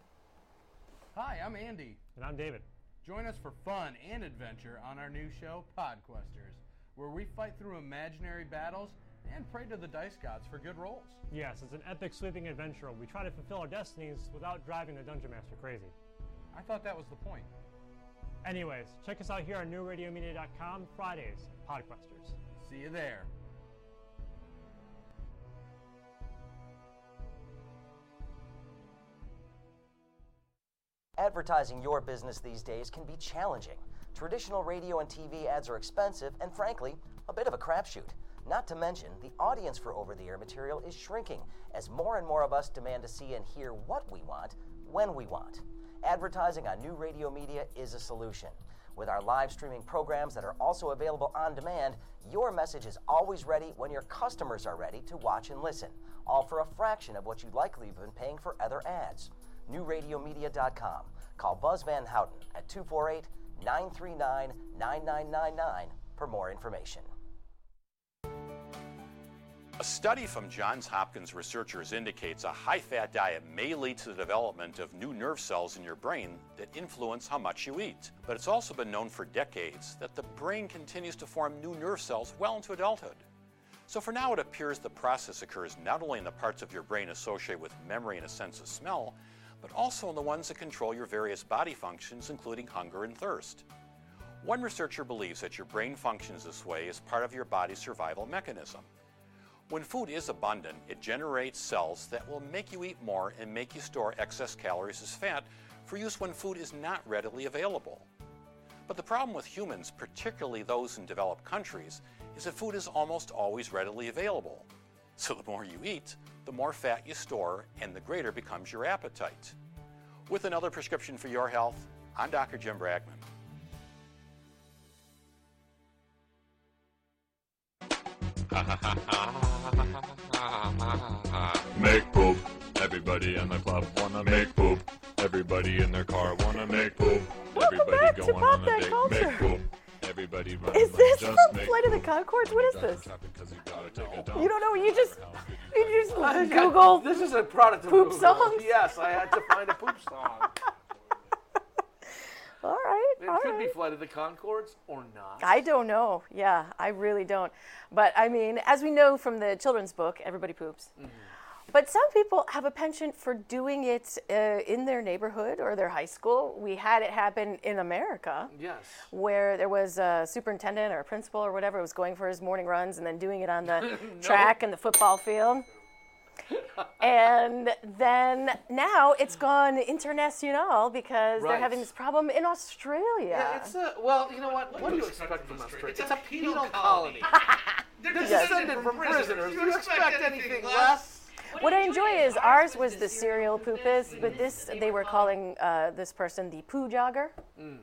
Speaker 23: Hi, I'm Andy.
Speaker 6: And I'm David.
Speaker 23: Join us for fun and adventure on our new show, Podquesters, where we fight through imaginary battles and pray to the dice gods for good rolls.
Speaker 6: Yes, it's an epic sweeping adventure. We try to fulfill our destinies without driving the dungeon master crazy.
Speaker 23: I thought that was the point.
Speaker 6: Anyways, check us out here on newradiomedia.com Fridays, Podquesters.
Speaker 23: See you there.
Speaker 24: Advertising your business these days can be challenging. Traditional radio and TV ads are expensive and, frankly, a bit of a crapshoot. Not to mention, the audience for over the air material is shrinking as more and more of us demand to see and hear what we want when we want. Advertising on new radio media is a solution. With our live streaming programs that are also available on demand, your message is always ready when your customers are ready to watch and listen, all for a fraction of what you'd likely have been paying for other ads. NewRadioMedia.com. Call Buzz Van Houten at 248 939 9999 for more information.
Speaker 25: A study from Johns Hopkins researchers indicates a high fat diet may lead to the development of new nerve cells in your brain that influence how much you eat. But it's also been known for decades that the brain continues to form new nerve cells well into adulthood. So for now, it appears the process occurs not only in the parts of your brain associated with memory and a sense of smell, but also in the ones that control your various body functions, including hunger and thirst. One researcher believes that your brain functions this way as part of your body's survival mechanism. When food is abundant, it generates cells that will make you eat more and make you store excess calories as fat for use when food is not readily available. But the problem with humans, particularly those in developed countries, is that food is almost always readily available. So the more you eat, the more fat you store and the greater becomes your appetite. With another prescription for your health, I'm Dr. Jim Bragman.
Speaker 26: Make poop. Everybody in the club wanna make poop. Everybody in their car wanna make poop. Everybody
Speaker 1: back to
Speaker 26: going
Speaker 1: Pop
Speaker 26: on a
Speaker 1: That
Speaker 26: date,
Speaker 1: Culture.
Speaker 26: make poop. Everybody running,
Speaker 1: Is this
Speaker 26: just
Speaker 1: from Flight of the
Speaker 26: poop.
Speaker 1: Conchords? What is this?
Speaker 26: You gotta take a dump.
Speaker 1: You don't know? You just you just
Speaker 2: I-
Speaker 1: Google.
Speaker 2: This is a product of
Speaker 1: poop
Speaker 2: Google.
Speaker 1: songs?
Speaker 2: Yes, I had to find a poop song.
Speaker 1: All right,
Speaker 2: It
Speaker 1: all
Speaker 2: could be. Flight of the Conchords or not.
Speaker 1: I don't know. Yeah, I really don't. But I mean, as we know from the children's book, everybody poops.
Speaker 2: Mm-hmm.
Speaker 1: But some people have a penchant for doing it uh, in their neighborhood or their high school. We had it happen in America.
Speaker 2: Yes.
Speaker 1: Where there was a superintendent or a principal or whatever was going for his morning runs and then doing it on the
Speaker 2: No.
Speaker 1: track and the football field. and then now it's gone international because they're having this problem in Australia.
Speaker 2: Yeah, it's a well. You know what? What, do you expect from Australia? It's, a penal colony. They're
Speaker 1: Yes.
Speaker 2: descended from prisoners. Do you expect anything less?
Speaker 1: What I enjoy is ours was the serial poopist, but this they were calling uh, this person the poo jogger.
Speaker 2: Mm.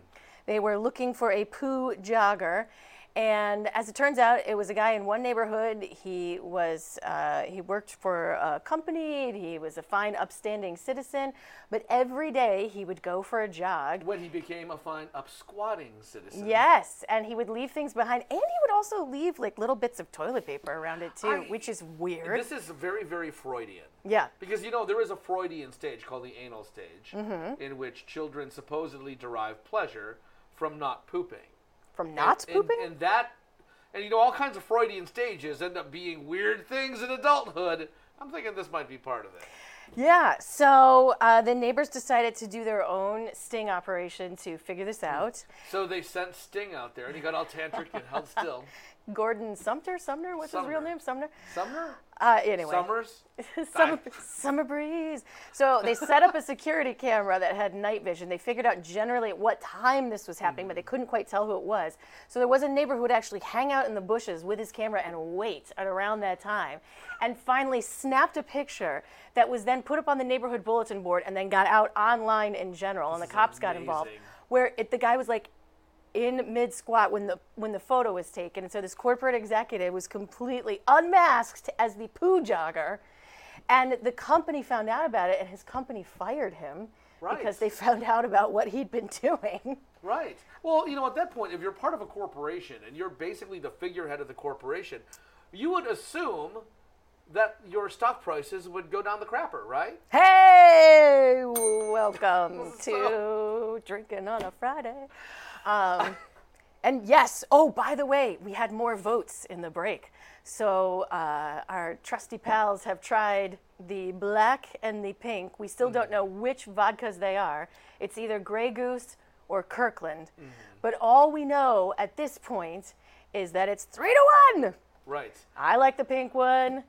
Speaker 1: They were looking for a poo jogger, and as it turns out, it was a guy in one neighborhood. He was uh, he worked for a company. He was a fine, upstanding citizen, but every day he would go for a jog.
Speaker 2: When he became a fine upsquatting citizen.
Speaker 1: Yes, and he would leave things behind, and he would also leave like little bits of toilet paper around it too,
Speaker 2: I-
Speaker 1: which is weird.
Speaker 2: This is very, very Freudian.
Speaker 1: Yeah.
Speaker 2: Because you know there is a Freudian stage called the anal stage,
Speaker 1: Mhm.
Speaker 2: in which children supposedly derive pleasure from not pooping.
Speaker 1: From not
Speaker 2: And- and-
Speaker 1: pooping?
Speaker 2: And, that, and you know, all kinds of Freudian stages end up being weird things in adulthood. I'm thinking this might be part of it.
Speaker 1: Yeah, so uh, the neighbors decided to do their own sting operation to figure this out.
Speaker 2: So they sent Sting out there, and he got all tantric and held still.
Speaker 1: Gordon Sumter, Sumner, what's his real name? Sumner.
Speaker 2: Sumner?
Speaker 1: Uh, anyway.
Speaker 2: Summers?
Speaker 1: summer, summer breeze. So they set up a security camera that had night vision. They figured out generally at what time this was happening, but they couldn't quite tell who it was. So there was a neighbor who would actually hang out in the bushes with his camera and wait at around that time, and finally snapped a picture that was then put up on the neighborhood bulletin board and then got out online in general, and the cops got involved. Where it, the guy was like in mid squat when the when the photo was taken. And so this corporate executive was completely unmasked as the poo jogger. And the company found out about it and his company fired him
Speaker 2: Right.
Speaker 1: because they found out about what he'd been doing.
Speaker 2: Right. Well, you know, at that point, if you're part of a corporation and you're basically the figurehead of the corporation, you would assume that your stock prices would go down the crapper, right?
Speaker 1: Hey, welcome to Drinking on a Friday. Um, and yes, oh, by the way, we had more votes in the break. So uh, our trusty pals have tried the black and the pink. We still don't know which vodkas they are. It's either Grey Goose or Kirkland. But all we know at this point is that it's three to one.
Speaker 2: Right.
Speaker 1: I like the pink one.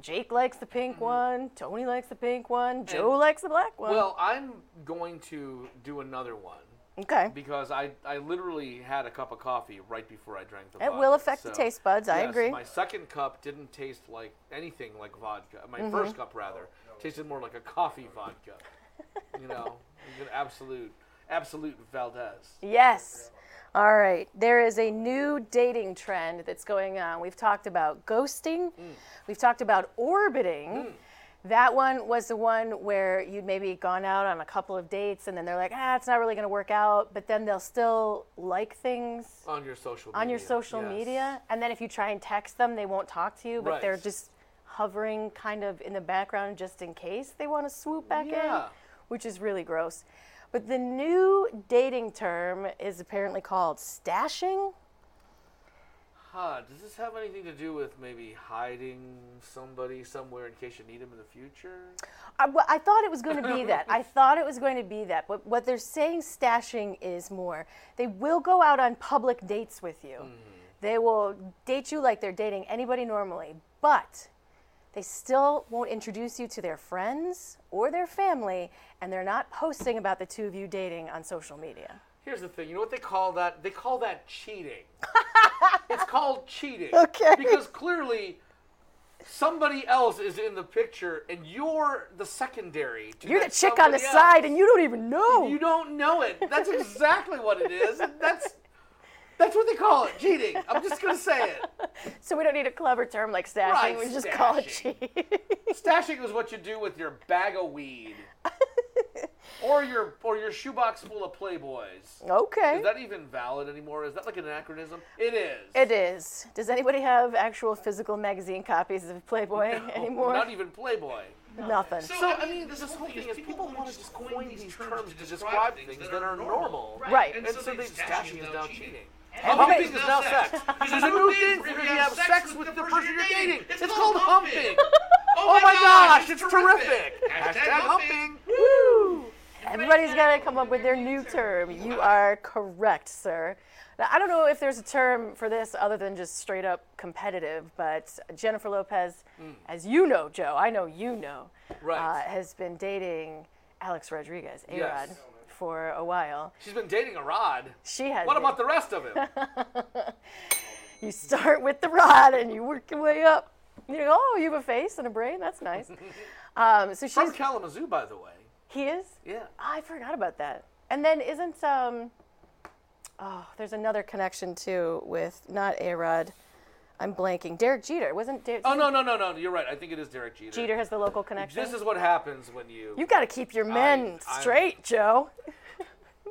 Speaker 1: Jake likes the pink one. Tony likes the pink one. Joe
Speaker 2: And-
Speaker 1: likes the black one.
Speaker 2: Well, I'm going to do another one.
Speaker 1: Okay.
Speaker 2: Because I, I literally had a cup of coffee right before I drank the vodka.
Speaker 1: It
Speaker 2: vodka.
Speaker 1: will affect the
Speaker 2: So,
Speaker 1: taste buds, I
Speaker 2: yes,
Speaker 1: agree.
Speaker 2: My second cup didn't taste like anything like vodka. My
Speaker 1: Mhm.
Speaker 2: first cup, rather, tasted more like a coffee vodka. you know, an absolute, absolute Valdez.
Speaker 1: Yes. All right. There is a new dating trend that's going on. We've talked about ghosting. We've talked about orbiting. That one was the one where you'd maybe gone out on a couple of dates and then they're like, ah, it's not really going to work out, but then they'll still like things
Speaker 2: On your social
Speaker 1: on your
Speaker 2: media,
Speaker 1: social
Speaker 2: yes.
Speaker 1: media. And then if you try and text them, they won't talk to you, but they're just hovering kind of in the background just in case they want to swoop back
Speaker 2: Yeah.
Speaker 1: in, which is really gross. But the new dating term is apparently called stashing.
Speaker 2: Huh, does this have anything to do with maybe hiding somebody somewhere in case you need them in the future?
Speaker 1: I, well, I thought it was going to be that. I thought it was going to be that. But what they're saying stashing is more. They will go out on public dates with you. Hmm. They will date you like they're dating anybody normally, but they still won't introduce you to their friends or their family, and they're not posting about the two of you dating on social media.
Speaker 2: Here's the thing. You know what they call that? They call that cheating. it's called cheating.
Speaker 1: Okay.
Speaker 2: Because clearly somebody else is in the picture and you're the secondary to
Speaker 1: You're the chick on the
Speaker 2: somebody
Speaker 1: side, and you don't even know.
Speaker 2: You don't know it. That's exactly what it is. That's that's what they call it, cheating. I'm just gonna say it.
Speaker 1: So we don't need a clever term like stashing.
Speaker 2: Right,
Speaker 1: we just call it
Speaker 2: stashing.
Speaker 1: cheating.
Speaker 2: Stashing is what you do with your bag of weed. or your or your shoebox full of Playboys.
Speaker 1: Okay.
Speaker 2: Is that even valid anymore? Is that like an anachronism? It is.
Speaker 1: It is. Does anybody have actual physical magazine copies of Playboy anymore?
Speaker 2: Not even Playboy.
Speaker 1: Nothing.
Speaker 2: So, I mean, this whole thing is people want to just coin these terms to describe things that are normal.
Speaker 1: Right.
Speaker 2: And so they stashing is now cheating.
Speaker 1: And
Speaker 2: Humping
Speaker 1: humping
Speaker 2: is now sex. There's a new thing for you to have sex with the person you're dating. It's called humping. Oh my gosh, it's terrific. Hashtag humping.
Speaker 1: Woo! Everybody's got to come up with their new term. You are correct, sir. Now, I don't know if there's a term for this other than just straight up competitive, but Jennifer Lopez,
Speaker 2: Mm.
Speaker 1: as you know, Joe, I know you know,
Speaker 2: Right.
Speaker 1: uh, has been dating Alex Rodriguez, A Rod,
Speaker 2: Yes.
Speaker 1: For a while.
Speaker 2: She's been dating a rod.
Speaker 1: She has.
Speaker 2: What
Speaker 1: been.
Speaker 2: about the rest of him?
Speaker 1: You start with the rod and you work your way up. You know, oh, you have a face and a brain. That's nice. Um, so she's
Speaker 2: From Kalamazoo, by the way.
Speaker 1: He is?
Speaker 2: Yeah.
Speaker 1: I forgot about that. And then isn't um oh, there's another connection too with not A Rod. I'm blanking. Derek Jeter. Wasn't Derek
Speaker 2: Oh no no no no! You're right. I think it is Derek Jeter.
Speaker 1: Jeter has the local connection?
Speaker 2: This is what happens when you.
Speaker 1: You gotta keep your men
Speaker 2: I-
Speaker 1: straight, Joe.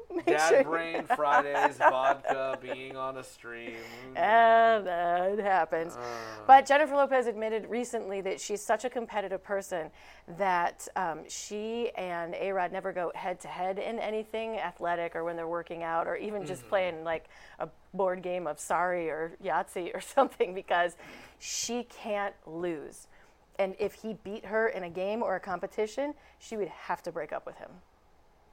Speaker 1: Make
Speaker 2: Dad
Speaker 1: sure-
Speaker 2: brain Fridays, vodka, being on a stream.
Speaker 1: And that happens.
Speaker 2: Uh.
Speaker 1: but Jennifer Lopez admitted recently that she's such a competitive person that um, she and A Rod never go head to head in anything athletic or when they're working out or even just
Speaker 2: Mm-hmm.
Speaker 1: playing like a board game of Sorry or Yahtzee or something because she can't lose. And if he beat her in a game or a competition, she would have to break up with him.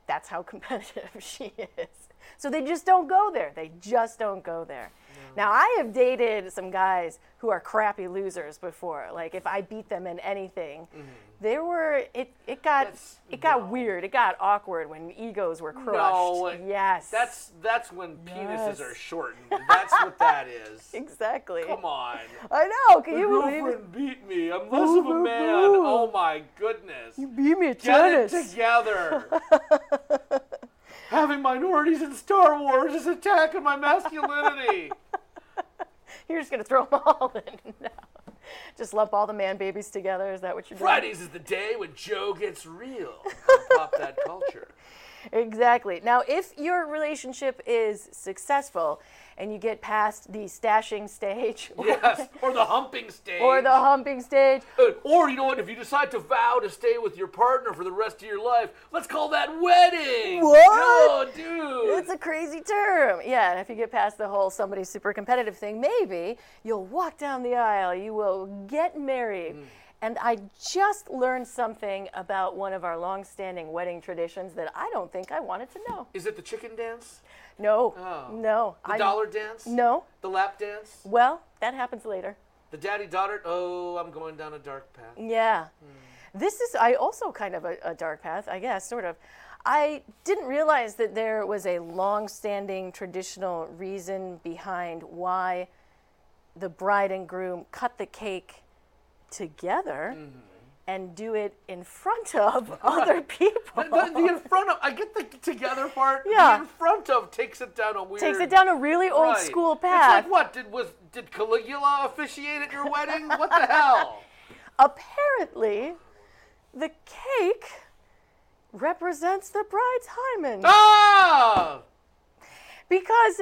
Speaker 1: That's how competitive she is. So they just don't go there. They just don't go there. Now, I have dated some guys who are crappy losers before. Like if I beat them in anything, mm-hmm. there were it it got it got weird. It got awkward when egos were crushed.
Speaker 2: No.
Speaker 1: Yes.
Speaker 2: That's that's when penises are shortened. That's what that is.
Speaker 1: Exactly.
Speaker 2: Come on.
Speaker 1: I know. Can
Speaker 2: My
Speaker 1: you believe it?
Speaker 2: beat me. I'm less of a man. Oh my goodness.
Speaker 1: You beat me at
Speaker 2: Get
Speaker 1: tennis.
Speaker 2: it together. Having minorities in Star Wars is attacking my masculinity.
Speaker 1: You're just gonna throw them all in. No. Just lump all the man babies together. Is that what you're doing?
Speaker 2: Fridays is the day when Joe gets real. Pop that culture.
Speaker 1: Exactly. Now, if your relationship is successful and you get past the stashing stage, or,
Speaker 2: Yes, or the humping stage.
Speaker 1: or the humping stage,
Speaker 2: Uh, or you know what? If you decide to vow to stay with your partner for the rest of your life, let's call that wedding.
Speaker 1: What?
Speaker 2: Oh, dude.
Speaker 1: it's a crazy term. Yeah, and if you get past the whole somebody's super competitive thing, maybe you'll walk down the aisle, you will get married. And I just learned something about one of our long-standing wedding traditions that I don't think I wanted to know.
Speaker 2: Is it the chicken dance?
Speaker 1: No,
Speaker 2: Oh.
Speaker 1: no.
Speaker 2: The
Speaker 1: I-
Speaker 2: dollar dance?
Speaker 1: No.
Speaker 2: The lap dance?
Speaker 1: Well, that happens later.
Speaker 2: The daddy daughter? Oh, I'm going down a dark path.
Speaker 1: Yeah. Hmm. This is I also kind of a, a dark path, I guess, sort of. I didn't realize that there was a long-standing traditional reason behind why the bride and groom cut the cake together and do it in front of other people.
Speaker 2: The, the- in front of, I get the together part.
Speaker 1: Yeah.
Speaker 2: The in front of takes it down a weird.
Speaker 1: Takes it down a really old
Speaker 2: Right.
Speaker 1: school
Speaker 2: It's
Speaker 1: path.
Speaker 2: like what? Did was did Caligula officiate at your wedding? What the hell?
Speaker 1: Apparently, the cake represents the bride's hymen.
Speaker 2: Ah!
Speaker 1: Because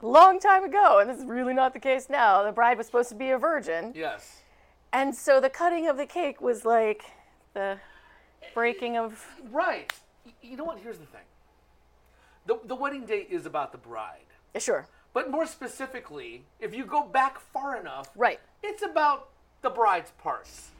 Speaker 1: long time ago, and this is really not the case now, the bride was supposed to be a virgin.
Speaker 2: Yes.
Speaker 1: And so the cutting of the cake was like the breaking of.
Speaker 2: Right. You know what? Here's the thing. The the wedding day is about the bride.
Speaker 1: Sure.
Speaker 2: But more specifically, if you go back far enough,
Speaker 1: Right.
Speaker 2: it's about the bride's parts.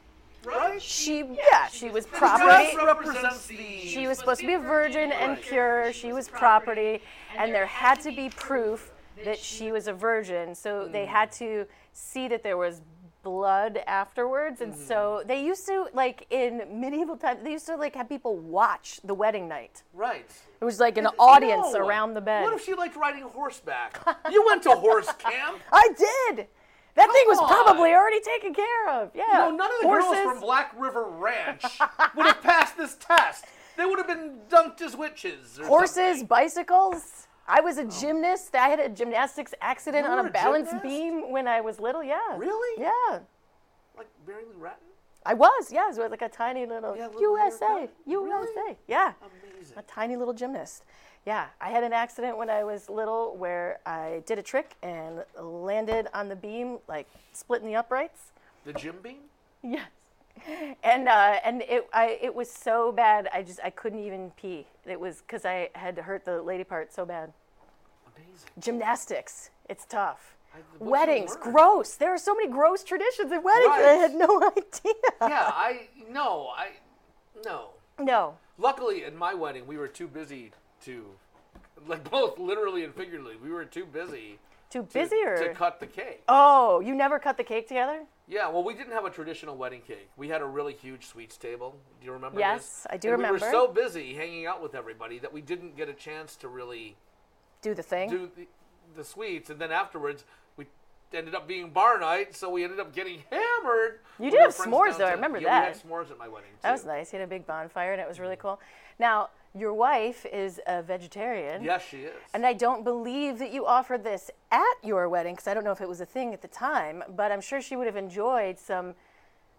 Speaker 2: Right?
Speaker 1: She, yeah, she was
Speaker 2: The
Speaker 1: property.
Speaker 2: dress represents the.
Speaker 1: She was supposed to be a virgin and pure. She was property, and there had to be proof that she was a virgin. So they had mm. to see that there was blood afterwards, and so mm-hmm. they used to like in medieval times. They used to like have people watch the wedding night.
Speaker 2: Right.
Speaker 1: It was like an
Speaker 2: You
Speaker 1: audience
Speaker 2: know,
Speaker 1: around the bed.
Speaker 2: What if she liked riding horseback? you went to horse camp.
Speaker 1: I did. That thing was
Speaker 2: Come
Speaker 1: probably already taken care of. Yeah.
Speaker 2: You know, none of the
Speaker 1: Horses.
Speaker 2: girls from Black River Ranch would have passed this test. They would have been dunked as witches. Or
Speaker 1: Horses,
Speaker 2: something.
Speaker 1: bicycles. I was a gymnast. I had a gymnastics accident
Speaker 2: You
Speaker 1: on a balance
Speaker 2: gymnast?
Speaker 1: beam when I was little. Yeah.
Speaker 2: Really?
Speaker 1: Yeah.
Speaker 2: Like Lee Ratton?
Speaker 1: I was. Yeah. I was like a tiny little
Speaker 2: little
Speaker 1: USA. USA. Yeah.
Speaker 2: Amazing.
Speaker 1: A tiny little gymnast. Yeah. I had an accident when I was little where I did a trick and landed on the beam, like splitting the uprights.
Speaker 2: The gym beam?
Speaker 1: Yes. And uh, and it I it was so bad I just I couldn't even pee. It was because I had to hurt the lady part so bad.
Speaker 2: Amazing.
Speaker 1: Gymnastics, it's tough.
Speaker 2: what'd
Speaker 1: Weddings, gross. There are so many gross traditions in weddings. I had no idea.
Speaker 2: yeah, I no, I no.
Speaker 1: No.
Speaker 2: Luckily, at my wedding, we were too busy to, like both literally and figuratively, we were too busy.
Speaker 1: Too
Speaker 2: to-
Speaker 1: busy or
Speaker 2: to cut the cake?
Speaker 1: Oh, you never cut the cake together?
Speaker 2: Yeah, well, we didn't have a traditional wedding cake. We had a really huge sweets table. Do you remember
Speaker 1: Yes,
Speaker 2: this?
Speaker 1: I do
Speaker 2: And We were so busy hanging out with everybody that we didn't get a chance to really
Speaker 1: Do the thing.
Speaker 2: do the, the sweets. And then afterwards, we ended up being bar night, so we ended up getting hammered.
Speaker 1: You did have s'mores, though. I remember
Speaker 2: yeah,
Speaker 1: that.
Speaker 2: we had s'mores at my wedding.
Speaker 1: that was nice. You had a big bonfire and it was really mm-hmm. cool. Now, your wife is a vegetarian.
Speaker 2: Yes, she is.
Speaker 1: And I don't believe that you offered this at your wedding because I don't know if it was a thing at the time, but I'm sure she would have enjoyed some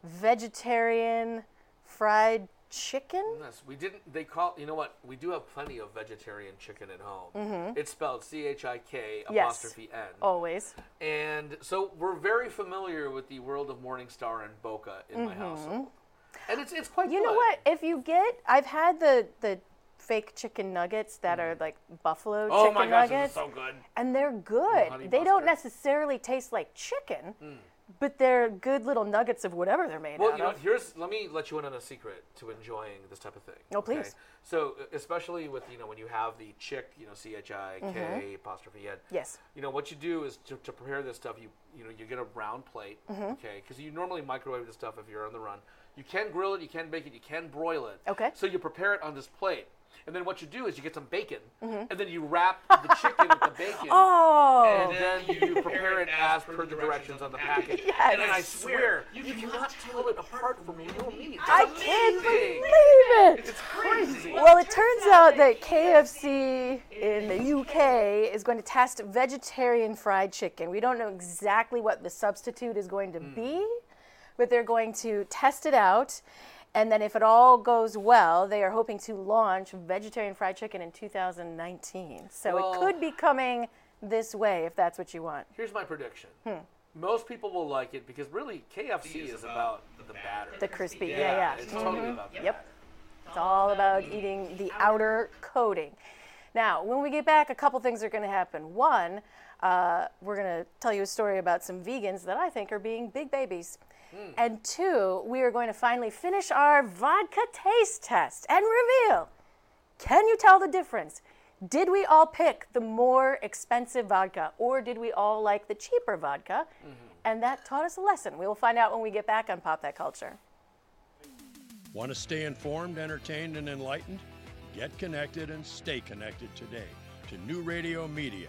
Speaker 1: vegetarian fried chicken.
Speaker 2: Yes, we didn't. They call. You know what? We do have plenty of vegetarian chicken at home.
Speaker 1: Mhm.
Speaker 2: It's spelled C H I K
Speaker 1: Yes.
Speaker 2: apostrophe N.
Speaker 1: Always.
Speaker 2: And so we're very familiar with the world of Morningstar and Boca in my
Speaker 1: Mhm.
Speaker 2: household. And it's it's quite.
Speaker 1: You know what? If you get, I've had the the fake chicken nuggets that are like buffalo
Speaker 2: Oh
Speaker 1: chicken
Speaker 2: my gosh, those are
Speaker 1: nuggets,
Speaker 2: so good.
Speaker 1: and they're good.
Speaker 2: honey
Speaker 1: they don't necessarily taste like chicken,
Speaker 2: Mm.
Speaker 1: but they're good little nuggets of whatever they're made
Speaker 2: Well,
Speaker 1: out
Speaker 2: you know,
Speaker 1: of.
Speaker 2: here's let me let you in on a secret to enjoying this type of thing.
Speaker 1: Oh, please.
Speaker 2: So, uh, especially with you know when you have the chick, you know, C H I K
Speaker 1: Mhm.
Speaker 2: apostrophe N.
Speaker 1: Yes.
Speaker 2: You know what you do is to, to prepare this stuff. You you know you get a round plate,
Speaker 1: Mhm.
Speaker 2: okay? Because you normally microwave this stuff if you're on the run. You can grill it, you can bake it, you can broil it.
Speaker 1: Okay.
Speaker 2: So you prepare it on this plate. And then what you do is you get some bacon,
Speaker 1: Mhm.
Speaker 2: and then you wrap the chicken with the bacon.
Speaker 1: Oh.
Speaker 2: And then you prepare it as per the directions on the package.
Speaker 1: Yes.
Speaker 2: And I swear, you cannot tell it apart from real meat. It's
Speaker 1: I can't believe it.
Speaker 2: It's crazy.
Speaker 1: Well, it turns out that KFC in the UK is going to test vegetarian fried chicken. We don't know exactly what the substitute is going to be, but they're going to test it out. And then, if it all goes well, they are hoping to launch vegetarian fried chicken in 2019. So
Speaker 2: Well-
Speaker 1: it could be coming this way if that's what you want.
Speaker 2: Here's my prediction.
Speaker 1: Hmm.
Speaker 2: Most people will like it because really KFC is about the batter.
Speaker 1: The crispy, yeah, yeah.
Speaker 2: It's totally
Speaker 1: Mhm.
Speaker 2: about that.
Speaker 1: Yep. It's all about eating the outer coating. Now, when we get back, a couple things are going to happen. One, uh, we're going to tell you a story about some vegans that I think are being big babies. Hmm. And two, we are going to finally finish our vodka taste test and reveal can you tell the difference? Did we all pick the more expensive vodka or did we all like the cheaper vodka? Mm-hmm. And that taught us a lesson. We will find out when we get back on Pop That Culture.
Speaker 27: Want to stay informed, entertained, and enlightened? Get connected and stay connected today to New Radio Media.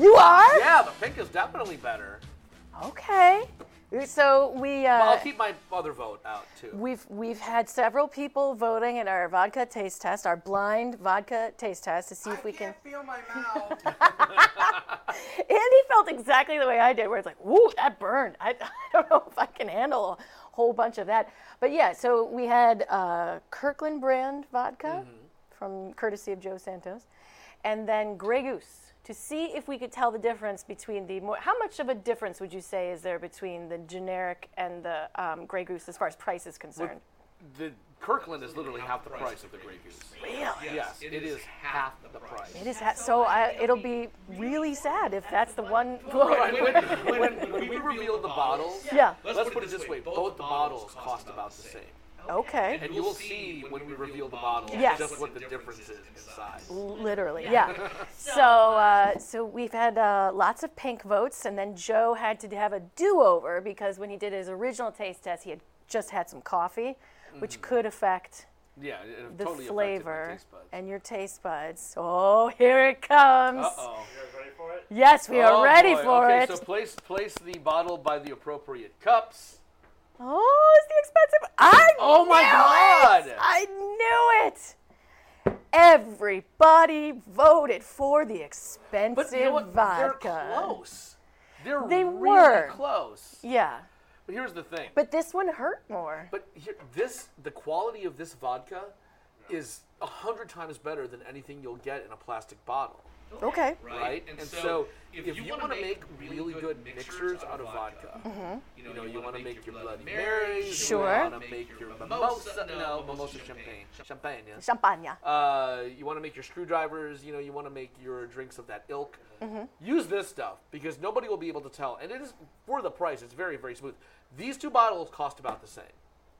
Speaker 1: You are?
Speaker 2: Yeah, the pink is definitely better.
Speaker 1: Okay. So we. Uh,
Speaker 2: Well, I'll keep my other vote out too.
Speaker 1: We've we've had several people voting in our vodka taste test, our blind vodka taste test, to see if we can.
Speaker 2: feel my mouth.
Speaker 1: Andy felt exactly the way I did, where it's like, "Ooh, that burned." I, I don't know if I can handle a whole bunch of that. But yeah, so we had uh, Kirkland brand vodka from courtesy of Joe Santos, and then Grey Goose to see if we could tell the difference between the more. How much of a difference would you say is there between the generic and the um, Grey Goose as far as price is concerned?
Speaker 2: The Kirkland is literally half the price of the Grey Goose.
Speaker 1: Really?
Speaker 2: Yes, it is half the price.
Speaker 1: It is ha- so. I, it'll be really sad if that's the one.
Speaker 2: Right, when, when, when we revealed the bottles,
Speaker 1: Yeah.
Speaker 2: let's, put it this way: both the bottles cost about the same.
Speaker 1: Okay.
Speaker 2: And you will see when we reveal the bottles
Speaker 1: Yes.
Speaker 2: just what the difference is in size.
Speaker 1: Literally, yeah. so, uh, so we've had uh, lots of pink votes, and then Joe had to have a do-over because when he did his original taste test, he had just had some coffee, which
Speaker 2: Mhm.
Speaker 1: could affect
Speaker 2: Yeah, it
Speaker 1: the
Speaker 2: totally
Speaker 1: flavor
Speaker 2: taste buds.
Speaker 1: and your taste buds. Oh, here it comes.
Speaker 2: Uh-oh. You guys ready for it?
Speaker 1: Yes, we are
Speaker 2: Oh,
Speaker 1: ready
Speaker 2: boy.
Speaker 1: for
Speaker 2: okay,
Speaker 1: it.
Speaker 2: so place place the bottle by the appropriate cups.
Speaker 1: Oh, it's the expensive. I
Speaker 2: Oh my
Speaker 1: knew it!
Speaker 2: God!
Speaker 1: I knew it. Everybody voted for the expensive
Speaker 2: But you know what?
Speaker 1: vodka.
Speaker 2: They're close. They're
Speaker 1: They
Speaker 2: really
Speaker 1: were.
Speaker 2: close.
Speaker 1: Yeah,
Speaker 2: But here's the thing.
Speaker 1: but this one hurt more.
Speaker 2: But here, this the quality of this vodka is a hundred times better than anything you'll get in a plastic bottle.
Speaker 1: Okay.
Speaker 2: Right? And, so, if, you, want to make really good mixers out of vodka,
Speaker 1: Mhm.
Speaker 2: you know, you want to make your Bloody Marys,
Speaker 1: Sure.
Speaker 2: you want to make your mimosa, no, mimosa champagne, champagne, yeah.
Speaker 1: Champagne.
Speaker 2: Uh, you want to make your screwdrivers, you know, you want to make your drinks of that ilk.
Speaker 1: Mhm.
Speaker 2: Use this stuff because nobody will be able to tell, and it is for the price. It's very, very smooth. These two bottles cost about the same.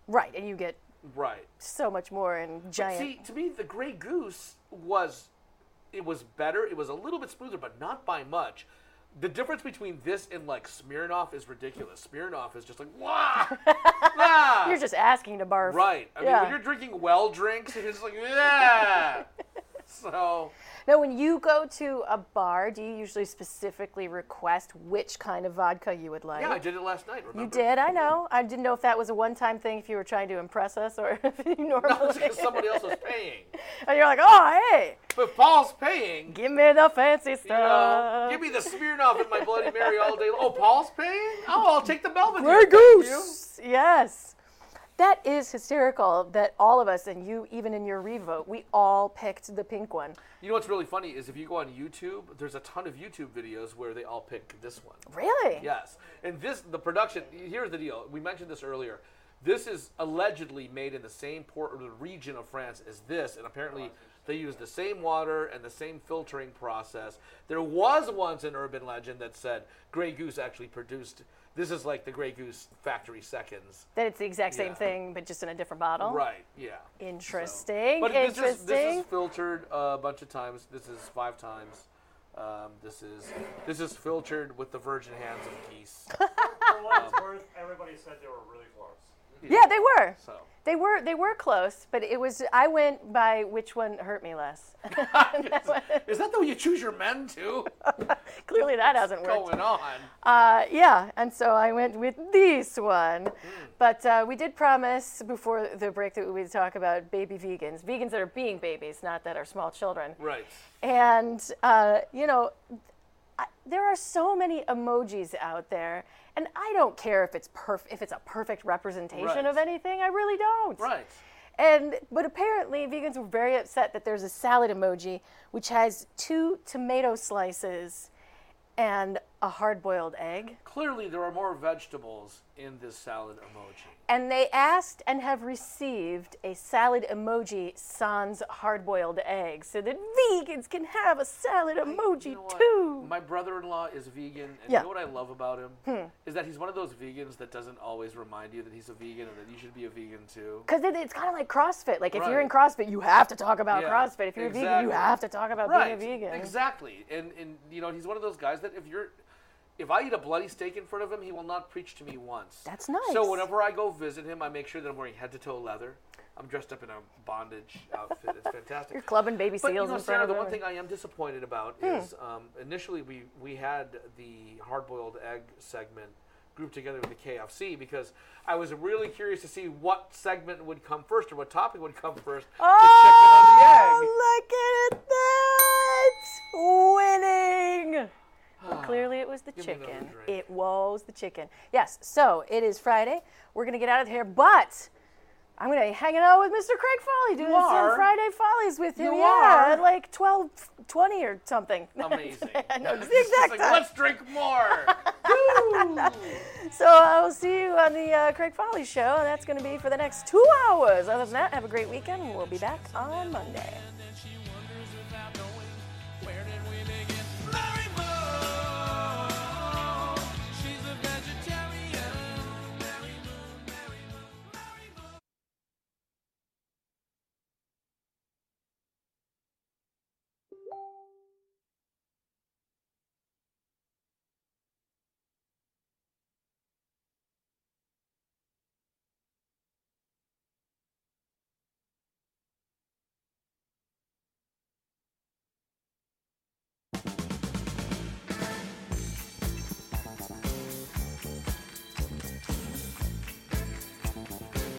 Speaker 1: Right, and you get
Speaker 2: Right.
Speaker 1: so much more in
Speaker 2: But
Speaker 1: giant.
Speaker 2: see, to me, the Grey Goose was, it was better. It was a little bit smoother, but not by much. The difference between this and like Smirnoff is ridiculous. Smirnoff is just like wah, ah.
Speaker 1: You're just asking to barf.
Speaker 2: right. I mean, when you're drinking well drinks, it's just like yeah. so
Speaker 1: Now, when you go to a bar, do you usually specifically request which kind of vodka you would like?
Speaker 2: yeah, I did it last night.
Speaker 1: You did, I mm-hmm. know. I didn't know if that was a one-time thing, if you were trying to impress us, or if you normally.
Speaker 2: No, because somebody else was paying.
Speaker 1: and you're like, oh, hey,
Speaker 2: But Paul's paying.
Speaker 1: give me the fancy
Speaker 2: You
Speaker 1: stuff.
Speaker 2: know, give me the Smirnoff and my Bloody Mary all day. Oh, Paul's paying? Oh, I'll take the Belvedere.
Speaker 1: Grey
Speaker 2: you.
Speaker 1: Goose. Yes. That is hysterical that all of us, and you, even in your revote, we all picked the pink one.
Speaker 2: You know what's really funny is if you go on YouTube, there's a ton of YouTube videos where they all pick this one.
Speaker 1: Really?
Speaker 2: Yes. And this, the production, here's the deal. We mentioned this earlier. This is allegedly made in the same port or the region of France as this, and apparently They use the same water and the same filtering process. There was once an urban legend that said Grey Goose actually produced. This is like the Grey Goose factory seconds.
Speaker 1: That it's the exact same
Speaker 2: Yeah.
Speaker 1: thing, but just in a different bottle.
Speaker 2: Right. Yeah.
Speaker 1: Interesting.
Speaker 2: But this
Speaker 1: interesting.
Speaker 2: is this is filtered a bunch of times. This is five times. Um, this is this is filtered with the virgin hands of geese.
Speaker 28: For what it's worth, everybody said they were really close.
Speaker 1: Yeah, they were.
Speaker 2: So.
Speaker 1: They were they were close, but it was I went by which one hurt me less.
Speaker 2: Is that the way you choose your men too?
Speaker 1: Clearly that hasn't worked.
Speaker 2: going on?
Speaker 1: Uh, yeah, and so I went with this one.
Speaker 2: Hmm.
Speaker 1: But uh, we did promise before the break that we would talk about baby vegans, vegans that are being babies, not that are small children.
Speaker 2: Right.
Speaker 1: And uh, you know, I, there are so many emojis out there, and I don't care if it's perf- if it's a perfect representation
Speaker 2: Right.
Speaker 1: of anything. I really don't.
Speaker 2: Right.
Speaker 1: And but apparently vegans were very upset that there's a salad emoji which has two tomato slices and a hard-boiled egg.
Speaker 2: Clearly, there are more vegetables in this salad emoji.
Speaker 1: And they asked and have received a salad emoji sans hard-boiled egg so that vegans can have a salad emoji too.
Speaker 2: My brother-in-law is vegan, and
Speaker 1: Yeah.
Speaker 2: you know what I love about him
Speaker 1: Hmm.
Speaker 2: is that he's one of those vegans that doesn't always remind you that he's a vegan and that you should be a vegan too.
Speaker 1: Because it, it's kind of like CrossFit. Like if you're in CrossFit, you have to talk about
Speaker 2: Yeah,
Speaker 1: CrossFit. If you're a vegan, you have to talk about
Speaker 2: right.
Speaker 1: being a vegan.
Speaker 2: Exactly, and and you know he's one of those guys that if you're if I eat a bloody steak in front of him, he will not preach to me once.
Speaker 1: That's nice.
Speaker 2: So whenever I go visit him, I make sure that I'm wearing head to toe leather. I'm dressed up in a bondage outfit. It's fantastic.
Speaker 1: You're clubbing baby
Speaker 2: But,
Speaker 1: seals
Speaker 2: you know,
Speaker 1: in front
Speaker 2: Sarah,
Speaker 1: of
Speaker 2: the one thing I am disappointed about
Speaker 1: Hmm.
Speaker 2: is um, initially we we had the hard-boiled egg segment grouped together with the KFC because I was really curious to see what segment would come first or what topic would come first.
Speaker 1: Oh, look at that! Winning! Well, clearly it was the
Speaker 2: Give me another
Speaker 1: chicken.
Speaker 2: drink.
Speaker 1: It was the chicken. Yes, so it is Friday. We're going to get out of here, but I'm going to be hanging out with Mr. Craig Folly, doing some
Speaker 2: are?
Speaker 1: Friday Follies with him.
Speaker 2: You
Speaker 1: yeah,
Speaker 2: are?
Speaker 1: at like 12, 20 or something.
Speaker 2: Amazing.
Speaker 1: I know it's the exact
Speaker 2: like,
Speaker 1: time.
Speaker 2: Let's drink more.
Speaker 1: So I will see you on the uh, Craig Folly show, and that's going to be for the next two hours. Other than that, have a great weekend. and We'll be back on Monday.